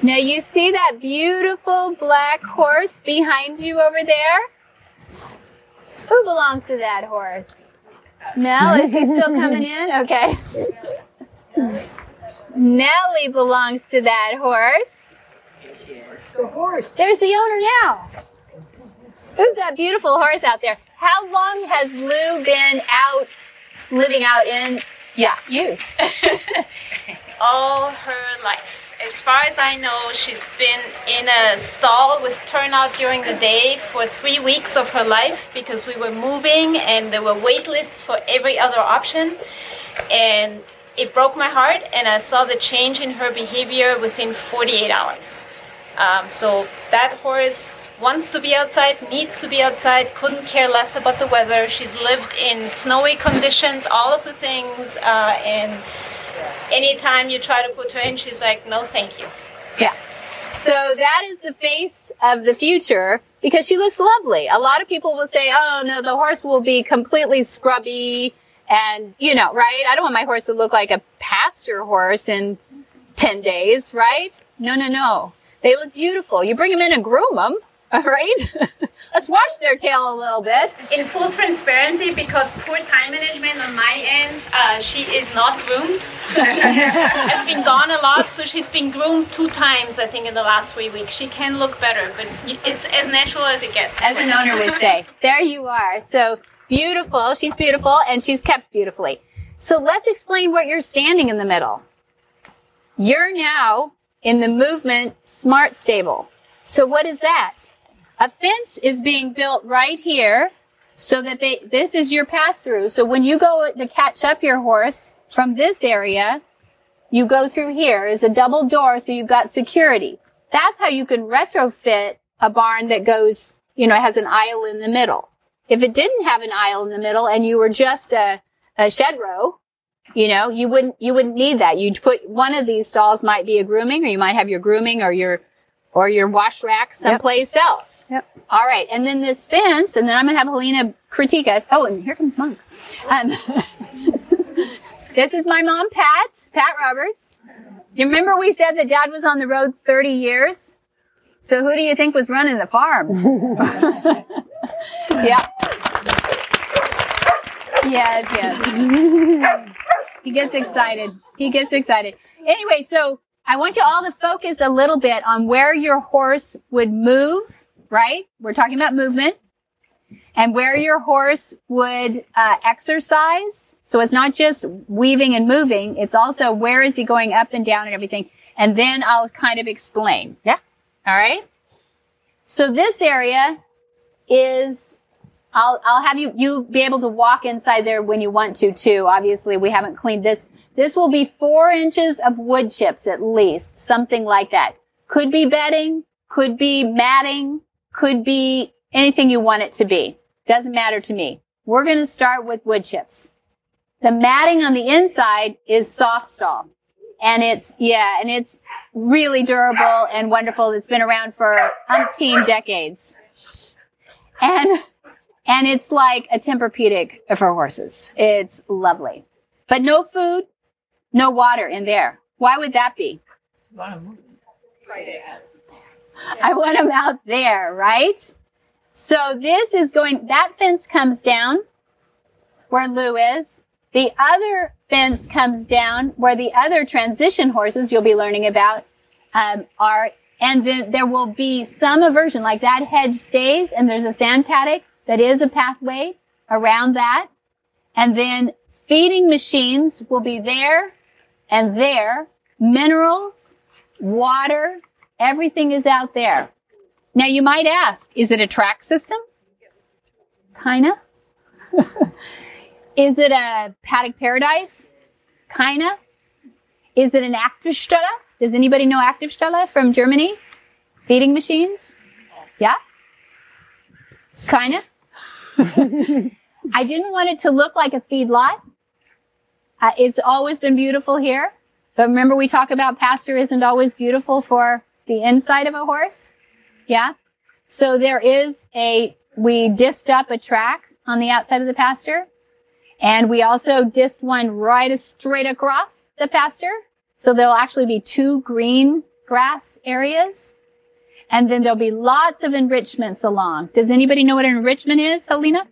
Now you see that beautiful black horse behind you over there? Who belongs to that horse? No, is she still coming in? Okay. Nellie belongs to that horse. The horse. There's the owner now. Who's that beautiful horse out there? How long has Lou been out, living out in? Yeah, you. All her life. As far as I know, she's been in a stall with turnout during the day for three weeks of her life because we were moving and there were wait lists for every other option. And it broke my heart, and I saw the change in her behavior within 48 hours. Um, so that horse wants to be outside, needs to be outside, couldn't care less about the weather. She's lived in snowy conditions, all of the things, uh, and anytime you try to put her in, she's like, no, thank you. Yeah. So that is the face of the future because she looks lovely. A lot of people will say, oh no, the horse will be completely scrubby and, you know, right? I don't want my horse to look like a pasture horse in 10 days, right? No, no, no. They look beautiful. You bring them in and groom them, all right? Let's wash their tail a little bit. In full transparency, because poor time management on my end, uh, she is not groomed. I've been gone a lot, so she's been groomed two times, I think, in the last three weeks. She can look better, but it's as natural as it gets. As an owner would say. There you are. So beautiful. She's beautiful, and she's kept beautifully. So let's explain what you're standing in the middle. You're now in the movement smart stable. So what is that? A fence is being built right here so that they, this is your pass through. So when you go to catch up your horse from this area, you go through here. It's a double door, so you've got security. That's how you can retrofit a barn that goes, you know, has an aisle in the middle. If it didn't have an aisle in the middle and you were just a, a shed row, you know, you wouldn't, you wouldn't need that. You'd put one of these stalls might be a grooming or you might have your grooming or your, or your wash rack someplace yep. else. Yep. All right. And then this fence, and then I'm going to have Helena critique us. Oh, and here comes Monk. Um, this is my mom, Pat, Pat Roberts. You remember we said that dad was on the road 30 years? So who do you think was running the farm? yeah. Yes, yes. he gets excited. He gets excited. Anyway, so I want you all to focus a little bit on where your horse would move, right? We're talking about movement. And where your horse would uh, exercise. So it's not just weaving and moving. It's also where is he going up and down and everything. And then I'll kind of explain. Yeah. All right. So this area is I'll I'll have you you be able to walk inside there when you want to too. Obviously, we haven't cleaned this. This will be four inches of wood chips at least, something like that. Could be bedding, could be matting, could be anything you want it to be. Doesn't matter to me. We're going to start with wood chips. The matting on the inside is soft stall. And it's, yeah, and it's really durable and wonderful. It's been around for umpteen decades. And, and it's like a Tempur-Pedic for horses. It's lovely. But no food, no water in there. Why would that be? I want them out there, right? So this is going, that fence comes down where Lou is. The other fence comes down where the other transition horses you'll be learning about um, are, and then there will be some aversion, like that hedge stays, and there's a sand paddock that is a pathway around that. And then feeding machines will be there and there. Minerals, water, everything is out there. Now you might ask, is it a track system? Kinda. is it a paddock paradise? Kinda. Is it an Aktivstelle? Does anybody know Aktivstelle from Germany? Feeding machines? Yeah? Kinda. I didn't want it to look like a feedlot. Uh, it's always been beautiful here. But remember we talk about pasture isn't always beautiful for the inside of a horse? Yeah. So there is a, we disced up a track on the outside of the pasture. And we also disced one right straight across the pasture. So there'll actually be two green grass areas. And then there'll be lots of enrichments along. Does anybody know what an enrichment is, Helena?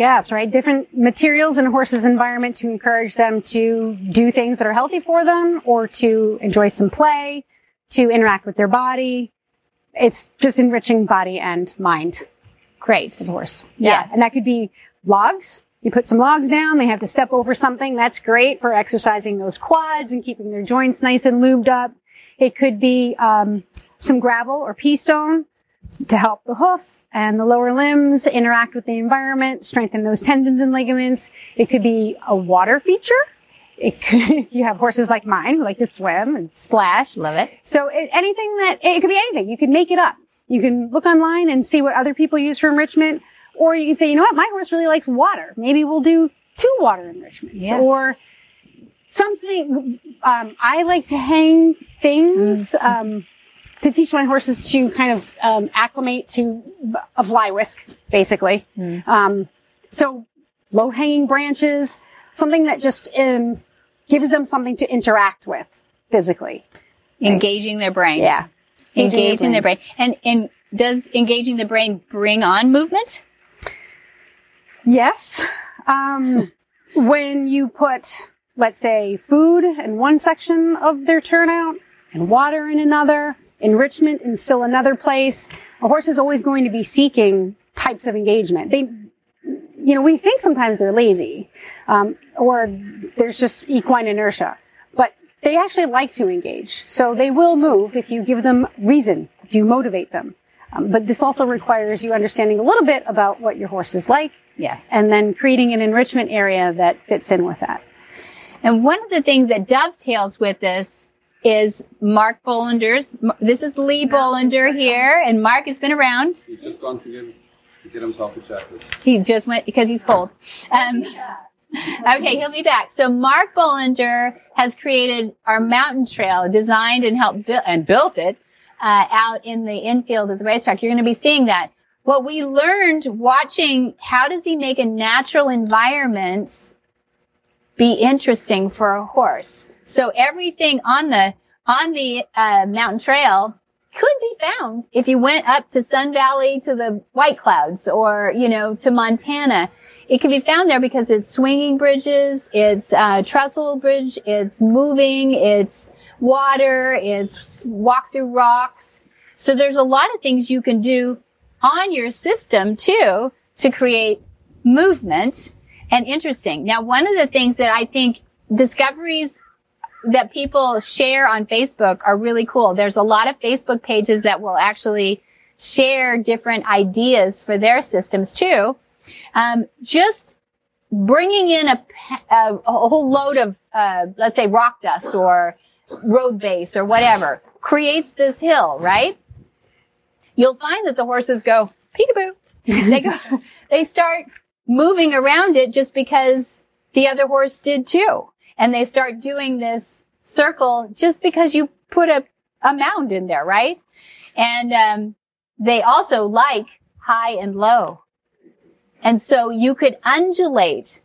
Yes, right. Different materials in a horse's environment to encourage them to do things that are healthy for them or to enjoy some play, to interact with their body. It's just enriching body and mind. Great. For the horse. Yes. Yeah. And that could be logs. You put some logs down, they have to step over something. That's great for exercising those quads and keeping their joints nice and lubed up. It could be um, some gravel or pea stone to help the hoof and the lower limbs interact with the environment, strengthen those tendons and ligaments. It could be a water feature. It could, if you have horses like mine who like to swim and splash. Love it. So it, anything that, it could be anything. You could make it up. You can look online and see what other people use for enrichment. Or you can say, you know what? My horse really likes water. Maybe we'll do two water enrichments Yeah. or something. Um, I like to hang things, um, to teach my horses to kind of, um, acclimate to a fly whisk, basically. Um, so low hanging branches, something that just, um, gives them something to interact with physically. Engaging their brain. Yeah. Engaging their brain. And, and does engaging the brain bring on movement? Yes. Um, when you put, let's say, food in one section of their turnout and water in another, enrichment in still another place, a horse is always going to be seeking types of engagement. They, you know, we think sometimes they're lazy, um, or there's just equine inertia, but they actually like to engage. So they will move if you give them reason, if you motivate them. Um, but this also requires you understanding a little bit about what your horse is like, Yes. and then creating an enrichment area that fits in with that. And one of the things that dovetails with this is Mark Bolender's. This is Lee Bolender here, and Mark has been around. He's just gone to get, to get himself a jacket. He just went because he's cold. Um, okay, he'll be back. So Mark Bollander has created our mountain trail, designed and helped build and built it uh, out in the infield of the racetrack. You're going to be seeing that. What we learned watching, how does he make a natural environment be interesting for a horse? So everything on the on the uh, mountain trail could be found if you went up to Sun Valley to the White Clouds or, you know, to Montana. It can be found there because it's swinging bridges, it's uh, trestle bridge, it's moving, it's water, it's walk through rocks. So there's a lot of things you can do on your system too to create movement and interesting. Now, one of the things that I think discoveries that people share on Facebook are really cool. There's a lot of Facebook pages that will actually share different ideas for their systems too. Um, just bringing in a, a, a whole load of, uh, let's say rock dust or road base or whatever creates this hill, right? You'll find that the horses go peekaboo. they go, they start moving around it just because the other horse did too. And they start doing this circle just because you put a, a mound in there, right? And, um, they also like high and low. And so you could undulate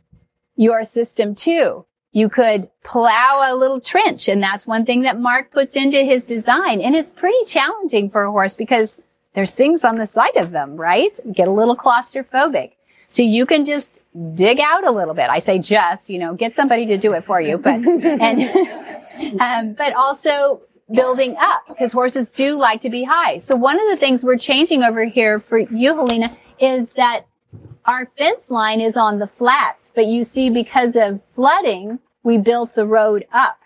your system too. You could plow a little trench. And that's one thing that Mark puts into his design. And it's pretty challenging for a horse because there's things on the side of them, right? Get a little claustrophobic. So you can just dig out a little bit. I say just, you know, get somebody to do it for you, but, and, um, but also building up because horses do like to be high. So one of the things we're changing over here for you, Helena, is that our fence line is on the flats, but you see because of flooding, we built the road up.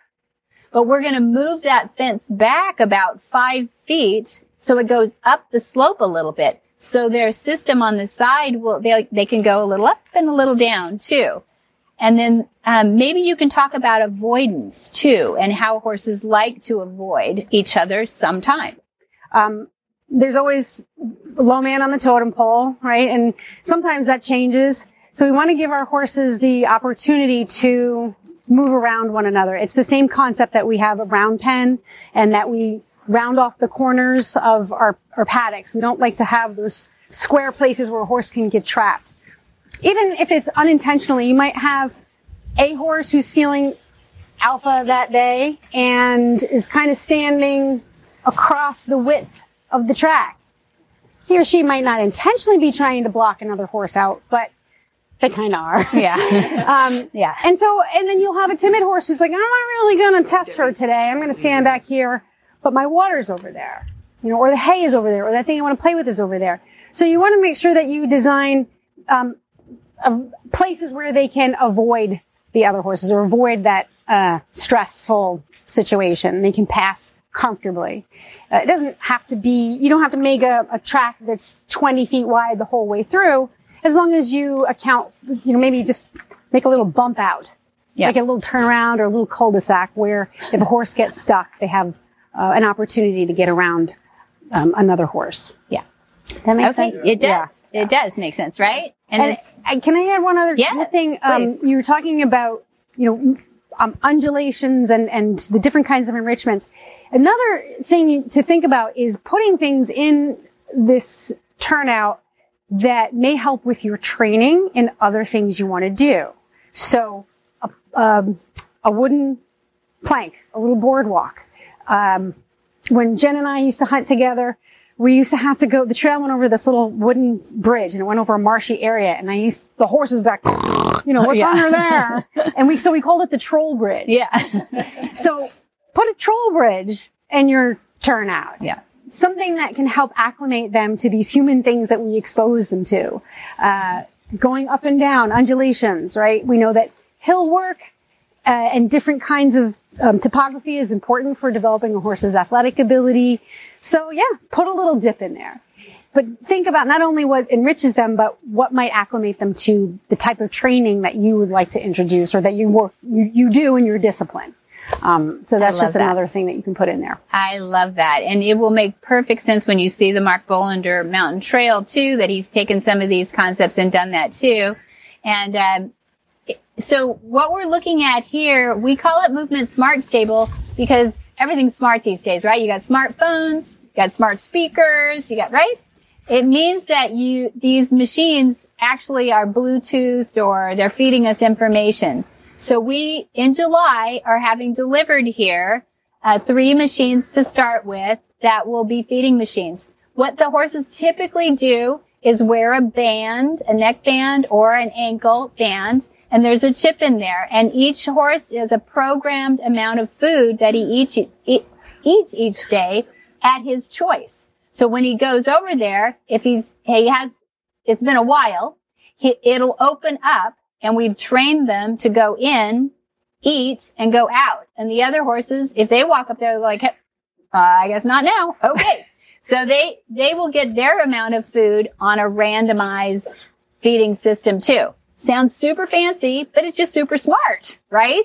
But we're going to move that fence back about five feet so it goes up the slope a little bit. So their system on the side will, they, they can go a little up and a little down too. And then um, maybe you can talk about avoidance too and how horses like to avoid each other sometime. Um, there's always low man on the totem pole, right? And sometimes that changes. So we want to give our horses the opportunity to move around one another. It's the same concept that we have a round pen and that we round off the corners of our, our paddocks. We don't like to have those square places where a horse can get trapped. Even if it's unintentionally, you might have a horse who's feeling alpha that day and is kind of standing across the width of the track. He or she might not intentionally be trying to block another horse out, but they kind of are. Yeah. um, yeah. And so, and then you'll have a timid horse who's like, I'm not really going to test her today. I'm going to stand back here, but my water's over there, you know, or the hay is over there, or that thing I want to play with is over there. So you want to make sure that you design um, uh, places where they can avoid the other horses or avoid that uh, stressful situation. They can pass comfortably. Uh, it doesn't have to be, you don't have to make a, a, track that's 20 feet wide the whole way through, as long as you account, you know, maybe just make a little bump out. Yeah. Like a little turnaround or a little cul-de-sac where if a horse gets stuck, they have uh, an opportunity to get around um, another horse. Yeah. That makes okay. sense? It does. Yeah. It does make sense, right? And, and it's, can I add one other yes, thing? Um, you were talking about, you know, um, undulations and, and the different kinds of enrichments. Another thing to think about is putting things in this turnout that may help with your training and other things you want to do. So a, um, a wooden plank, a little boardwalk. Um, when Jen and I used to hunt together, we used to have to go, the trail went over this little wooden bridge and it went over a marshy area and I used, the horses back, you know, what's yeah. under there? and we, so we called it the troll bridge. Yeah. so put a troll bridge in your turnout. Yeah. Something that can help acclimate them to these human things that we expose them to. Uh, going up and down, undulations, right? We know that hill work, uh, and different kinds of um, topography is important for developing a horse's athletic ability. So yeah, put a little dip in there. But think about not only what enriches them, but what might acclimate them to the type of training that you would like to introduce or that you work, you, you do in your discipline. Um, so that's just that. another thing that you can put in there. I love that. And it will make perfect sense when you see the Mark Bolender Mountain Trail too, that he's taken some of these concepts and done that too. And, um, so what we're looking at here, we call it movement smart stable because everything's smart these days, right? You got smartphones, you got smart speakers, you got, right? It means that you, these machines actually are Bluetooth or they're feeding us information. So we, in July, are having delivered here, uh, three machines to start with that will be feeding machines. What the horses typically do is wear a band, a neck band or an ankle band and there's a chip in there. And each horse is a programmed amount of food that he eats, eat, eats each day at his choice. So when he goes over there, if he's, he has, it's been a while, he, it'll open up and we've trained them to go in, eat and go out. And the other horses, if they walk up there, they're like, uh, I guess not now. Okay. so they, they will get their amount of food on a randomized feeding system too. Sounds super fancy, but it's just super smart, right?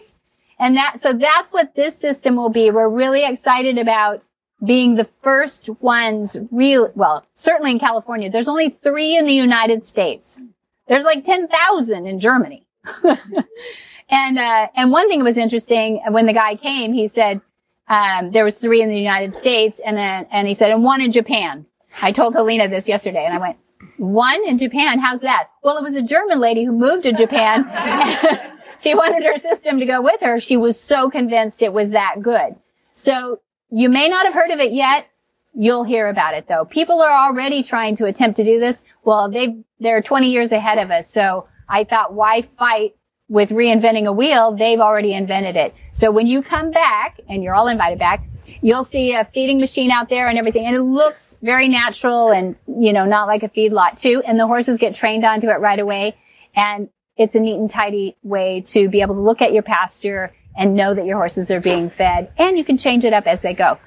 And that, so that's what this system will be. We're really excited about being the first ones real, well, certainly in California. There's only three in the United States. There's like 10,000 in Germany. and, uh, and one thing that was interesting when the guy came, he said, um, there was three in the United States and then, and he said, and one in Japan. I told Helena this yesterday and I went, one in Japan. How's that? Well, it was a German lady who moved to Japan. she wanted her system to go with her. She was so convinced it was that good. So you may not have heard of it yet. You'll hear about it though. People are already trying to attempt to do this. Well, they they're 20 years ahead of us. So I thought, why fight with reinventing a wheel? They've already invented it. So when you come back, and you're all invited back, you'll see a feeding machine out there and everything. And it looks very natural and, you know, not like a feedlot too. And the horses get trained onto it right away. And it's a neat and tidy way to be able to look at your pasture and know that your horses are being fed. And you can change it up as they go.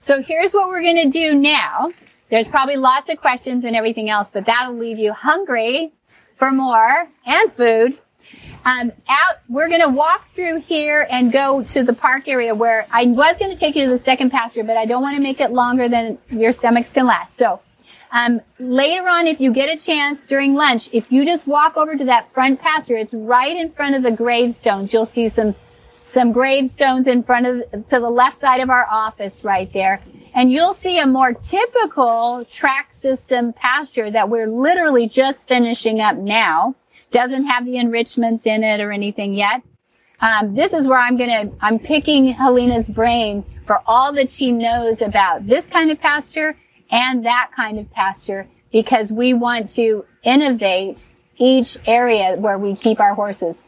So here's what we're going to do now. There's probably lots of questions and everything else, but that'll leave you hungry for more and food. Um, out, we're going to walk through here and go to the park area where I was going to take you to the second pasture, but I don't want to make it longer than your stomachs can last. So Um, later on, if you get a chance during lunch, if you just walk over to that front pasture, it's right in front of the gravestones. You'll see some some gravestones in front of to the left side of our office right there. And you'll see a more typical track system pasture that we're literally just finishing up now. Doesn't have the enrichments in it or anything yet. Um, this is where I'm gonna, I'm picking Helena's brain for all that she knows about this kind of pasture and that kind of pasture because we want to innovate each area where we keep our horses.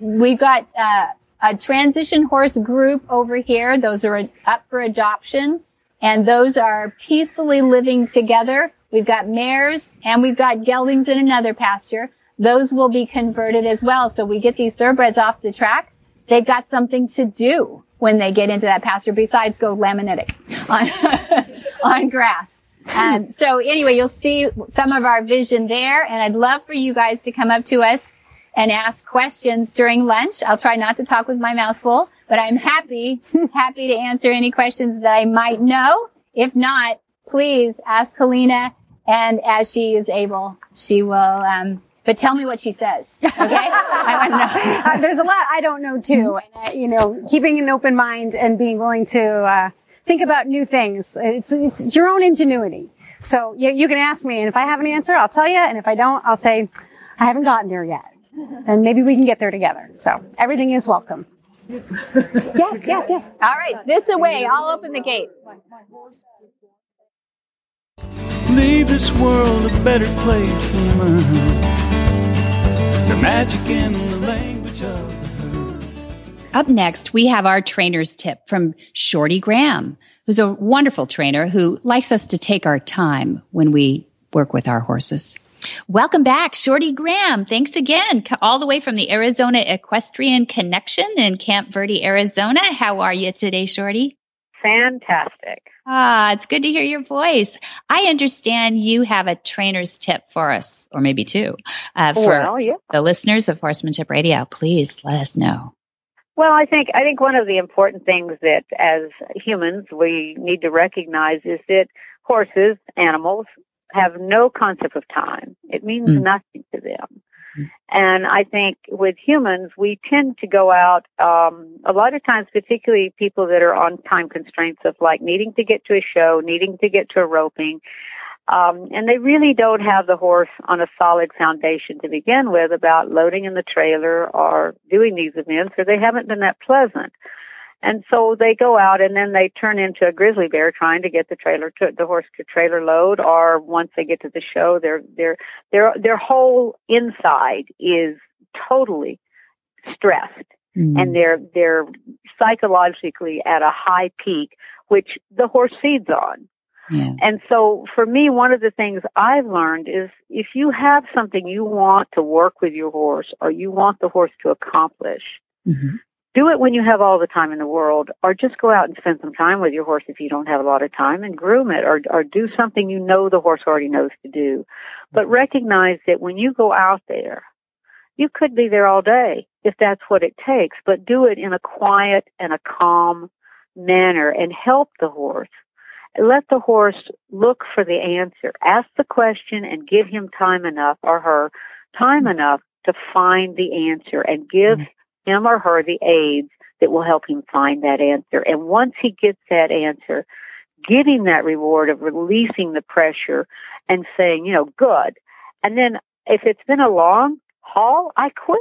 We've got, uh, a transition horse group over here. Those are up for adoption and those are peacefully living together. We've got mares and we've got geldings in another pasture. Those will be converted as well. So we get these thoroughbreds off the track. They've got something to do when they get into that pasture besides go laminitic on, on grass. Um, so anyway, you'll see some of our vision there and I'd love for you guys to come up to us and ask questions during lunch. I'll try not to talk with my mouth full, but I'm happy, happy to answer any questions that I might know. If not, please ask Helena and as she is able, she will, um, but tell me what she says. Okay. I want to know. uh, there's a lot I don't know too. And, uh, you know, keeping an open mind and being willing to, uh, think about new things. It's, it's, it's your own ingenuity. So you, you can ask me and if I have an answer, I'll tell you. And if I don't, I'll say, I haven't gotten there yet and maybe we can get there together. So everything is welcome. yes, yes, yes. All right, this away. I'll open the gate. Leave this world a better place than mine. The magic in the language of the herd. Up next, we have our trainer's tip from Shorty Graham, who's a wonderful trainer who likes us to take our time when we work with our horses. Welcome back, Shorty Graham. Thanks again, all the way from the Arizona Equestrian Connection in Camp Verde, Arizona. How are you today, Shorty? Fantastic. Ah, it's good to hear your voice. I understand you have a trainer's tip for us, or maybe two, uh, for well, yeah. the listeners of Horsemanship Radio. Please let us know. Well, I think I think one of the important things that as humans we need to recognize is that horses, animals, have no concept of time. It means mm. nothing to them. And I think with humans, we tend to go out, um, a lot of times, particularly people that are on time constraints of like needing to get to a show, needing to get to a roping. Um, and they really don't have the horse on a solid foundation to begin with about loading in the trailer or doing these events, or they haven't been that pleasant. And so they go out and then they turn into a grizzly bear trying to get the trailer to the horse to trailer load or once they get to the show their their their their whole inside is totally stressed mm-hmm. and they're they're psychologically at a high peak which the horse feeds on. Yeah. And so for me one of the things I've learned is if you have something you want to work with your horse or you want the horse to accomplish mm-hmm do it when you have all the time in the world or just go out and spend some time with your horse if you don't have a lot of time and groom it or, or do something you know the horse already knows to do. But recognize that when you go out there, you could be there all day if that's what it takes, but do it in a quiet and a calm manner and help the horse. Let the horse look for the answer. Ask the question and give him time enough or her time enough to find the answer and give mm-hmm him or her the aids that will help him find that answer. And once he gets that answer, getting that reward of releasing the pressure and saying, you know, good. And then if it's been a long haul, I quit.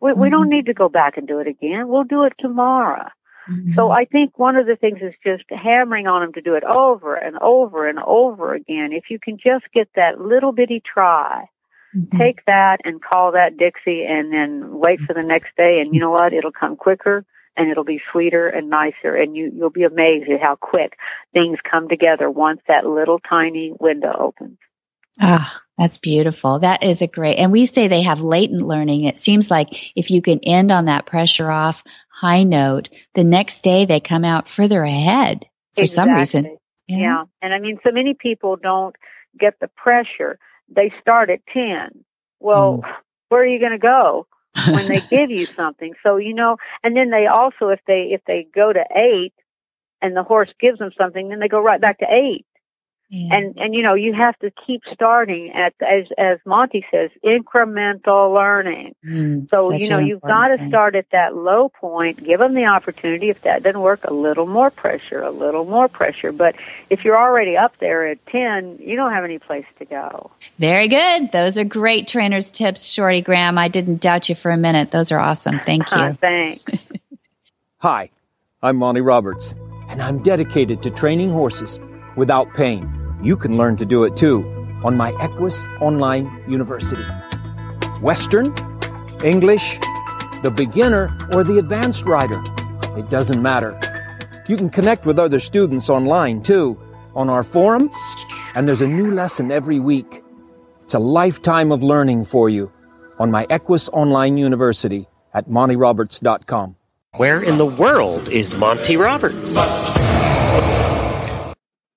We, mm-hmm. we don't mm-hmm. need to go back and do it again. We'll do it tomorrow. Mm-hmm. So I think one of the things is just hammering on them to do it over and over and over again. If you can just get that little bitty try, Mm-hmm. Take that and call that Dixie and then wait for the next day. And you know what? It'll come quicker and it'll be sweeter and nicer. And you, you'll be amazed at how quick things come together once that little tiny window opens. Ah, that's beautiful. That is a great, and we say they have latent learning. It seems like if you can end on that pressure off high note, the next day they come out further ahead for exactly. some reason. Yeah. yeah. And I mean, so many people don't get the pressure they start at 10. Well, mm. where are you going to go when they give you something? So, you know, and then they also, if they, if they go to eight and the horse gives them something, then they go right back to eight. And and you know you have to keep starting at as as Monty says incremental learning. Mm, so you know you've got to start at that low point. Give them the opportunity. If that doesn't work, a little more pressure, a little more pressure. But if you're already up there at ten, you don't have any place to go. Very good. Those are great trainers tips, Shorty Graham. I didn't doubt you for a minute. Those are awesome. Thank you. Thanks. Hi, I'm Monty Roberts, and I'm dedicated to training horses without pain. You can learn to do it too on my Equus Online University. Western, English, the beginner, or the advanced rider. It doesn't matter. You can connect with other students online too on our forum, and there's a new lesson every week. It's a lifetime of learning for you on my Equus Online University at montyroberts.com. Where in the world is Monty Roberts?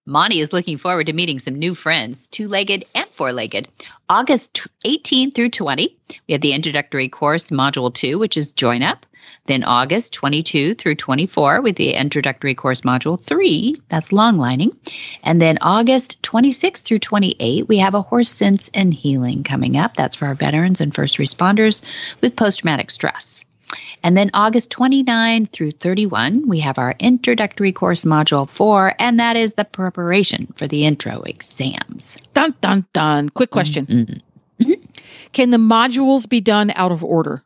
Monty is looking forward to meeting some new friends, two legged and four legged. August 18 through 20, we have the introductory course, Module 2, which is Join Up. Then August 22 through 24 with the introductory course, Module 3, that's long lining. And then August 26 through 28, we have a horse sense and healing coming up. That's for our veterans and first responders with post traumatic stress. And then August 29 through 31, we have our introductory course module four, and that is the preparation for the intro exams. Dun dun dun. Quick question. Mm-hmm. Can the modules be done out of order?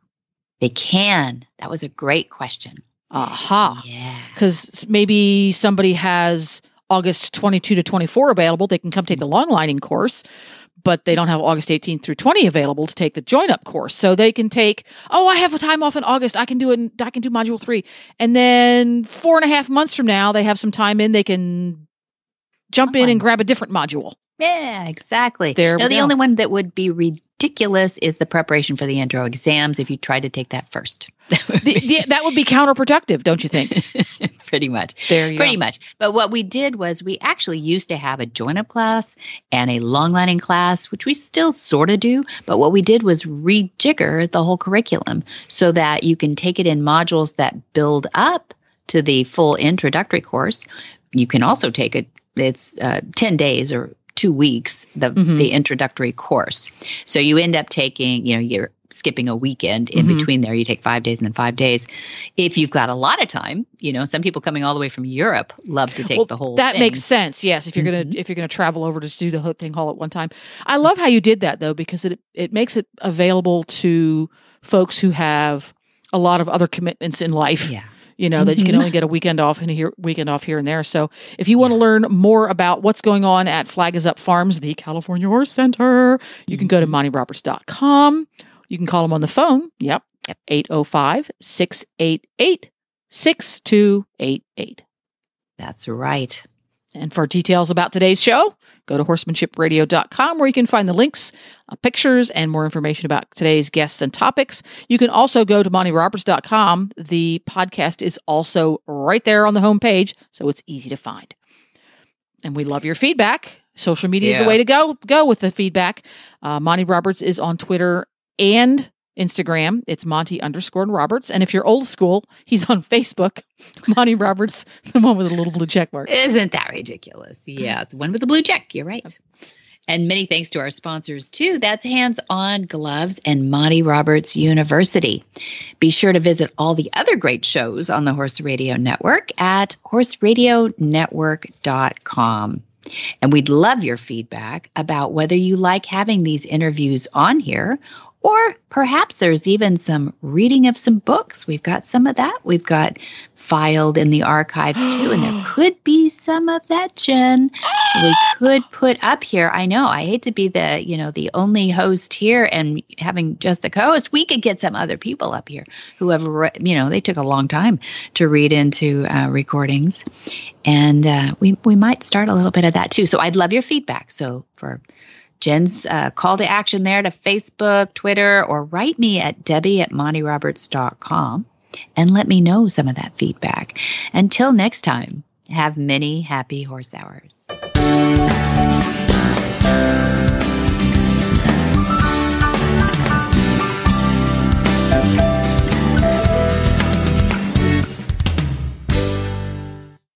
They can. That was a great question. Aha. Yeah. Because maybe somebody has August 22 to 24 available. They can come take the long lining course, but they don't have August 18 through 20 available to take the join up course. So they can take, oh, I have a time off in August. I can do it. I can do module three. And then four and a half months from now, they have some time in. They can jump in and grab a different module. Yeah, exactly. There no, the only one that would be ridiculous is the preparation for the intro exams if you try to take that first. The- the- that would be counterproductive, don't you think? Pretty much. There you Pretty go. much. But what we did was we actually used to have a join up class and a long lining class, which we still sort of do. But what we did was rejigger the whole curriculum so that you can take it in modules that build up to the full introductory course. You can also take it, it's uh, 10 days or two weeks, the, Mhm. the introductory course. So you end up taking, you know, you're skipping a weekend in Mhm. between there. You take five days and then five days. If you've got a lot of time, you know, some people coming all the way from Europe love to take Well, the whole that thing. makes sense yes if you're gonna if you're gonna travel over to do the whole thing all at one time i love how you did that though because it it makes it available to folks who have a lot of other commitments in life yeah you know that you can Mhm. only get a weekend off and here, weekend off here and there. So if you want to learn more about what's going on at flag is up farms the california horse center you can go to montyroberts.com you can call them on the phone. Yep. 805-688 6288 That's right. And for details about today's show, go to horsemanshipradio.com where you can find the links, uh, pictures, and more information about today's guests and topics. You can also go to montyroberts.com. The podcast is also right there on the homepage, so it's easy to find. And we love your feedback. Social media is the way to go. Go with the feedback. Uh, Monty Roberts is on Twitter and Instagram. It's Monty underscore Roberts. And if you're old school, he's on Facebook. Monty Roberts, the one with the little blue check mark. Isn't that ridiculous? Yeah, the one with the blue check. You're right. And many thanks to our sponsors too. That's Hands On Gloves and Monty Roberts University. Be sure to visit all the other great shows on the Horse Radio Network at horseradionetwork.com. And we'd love your feedback about whether you like having these interviews on here or perhaps there's even some reading of some books. We've got some of that. We've got filed in the archives too. And there could be some of that, Jen. We could put up here. I know. I hate to be the, you know, the only host here and having just a co-host. We could get some other people up here who have, re- you know, they took a long time to read into uh, recordings, and uh, we we might start a little bit of that too. So I'd love your feedback. So for Jen's uh, call to action there to Facebook, Twitter, or write me at debbie at montyroberts.com and let me know some of that feedback. Until next time, have many happy horse hours.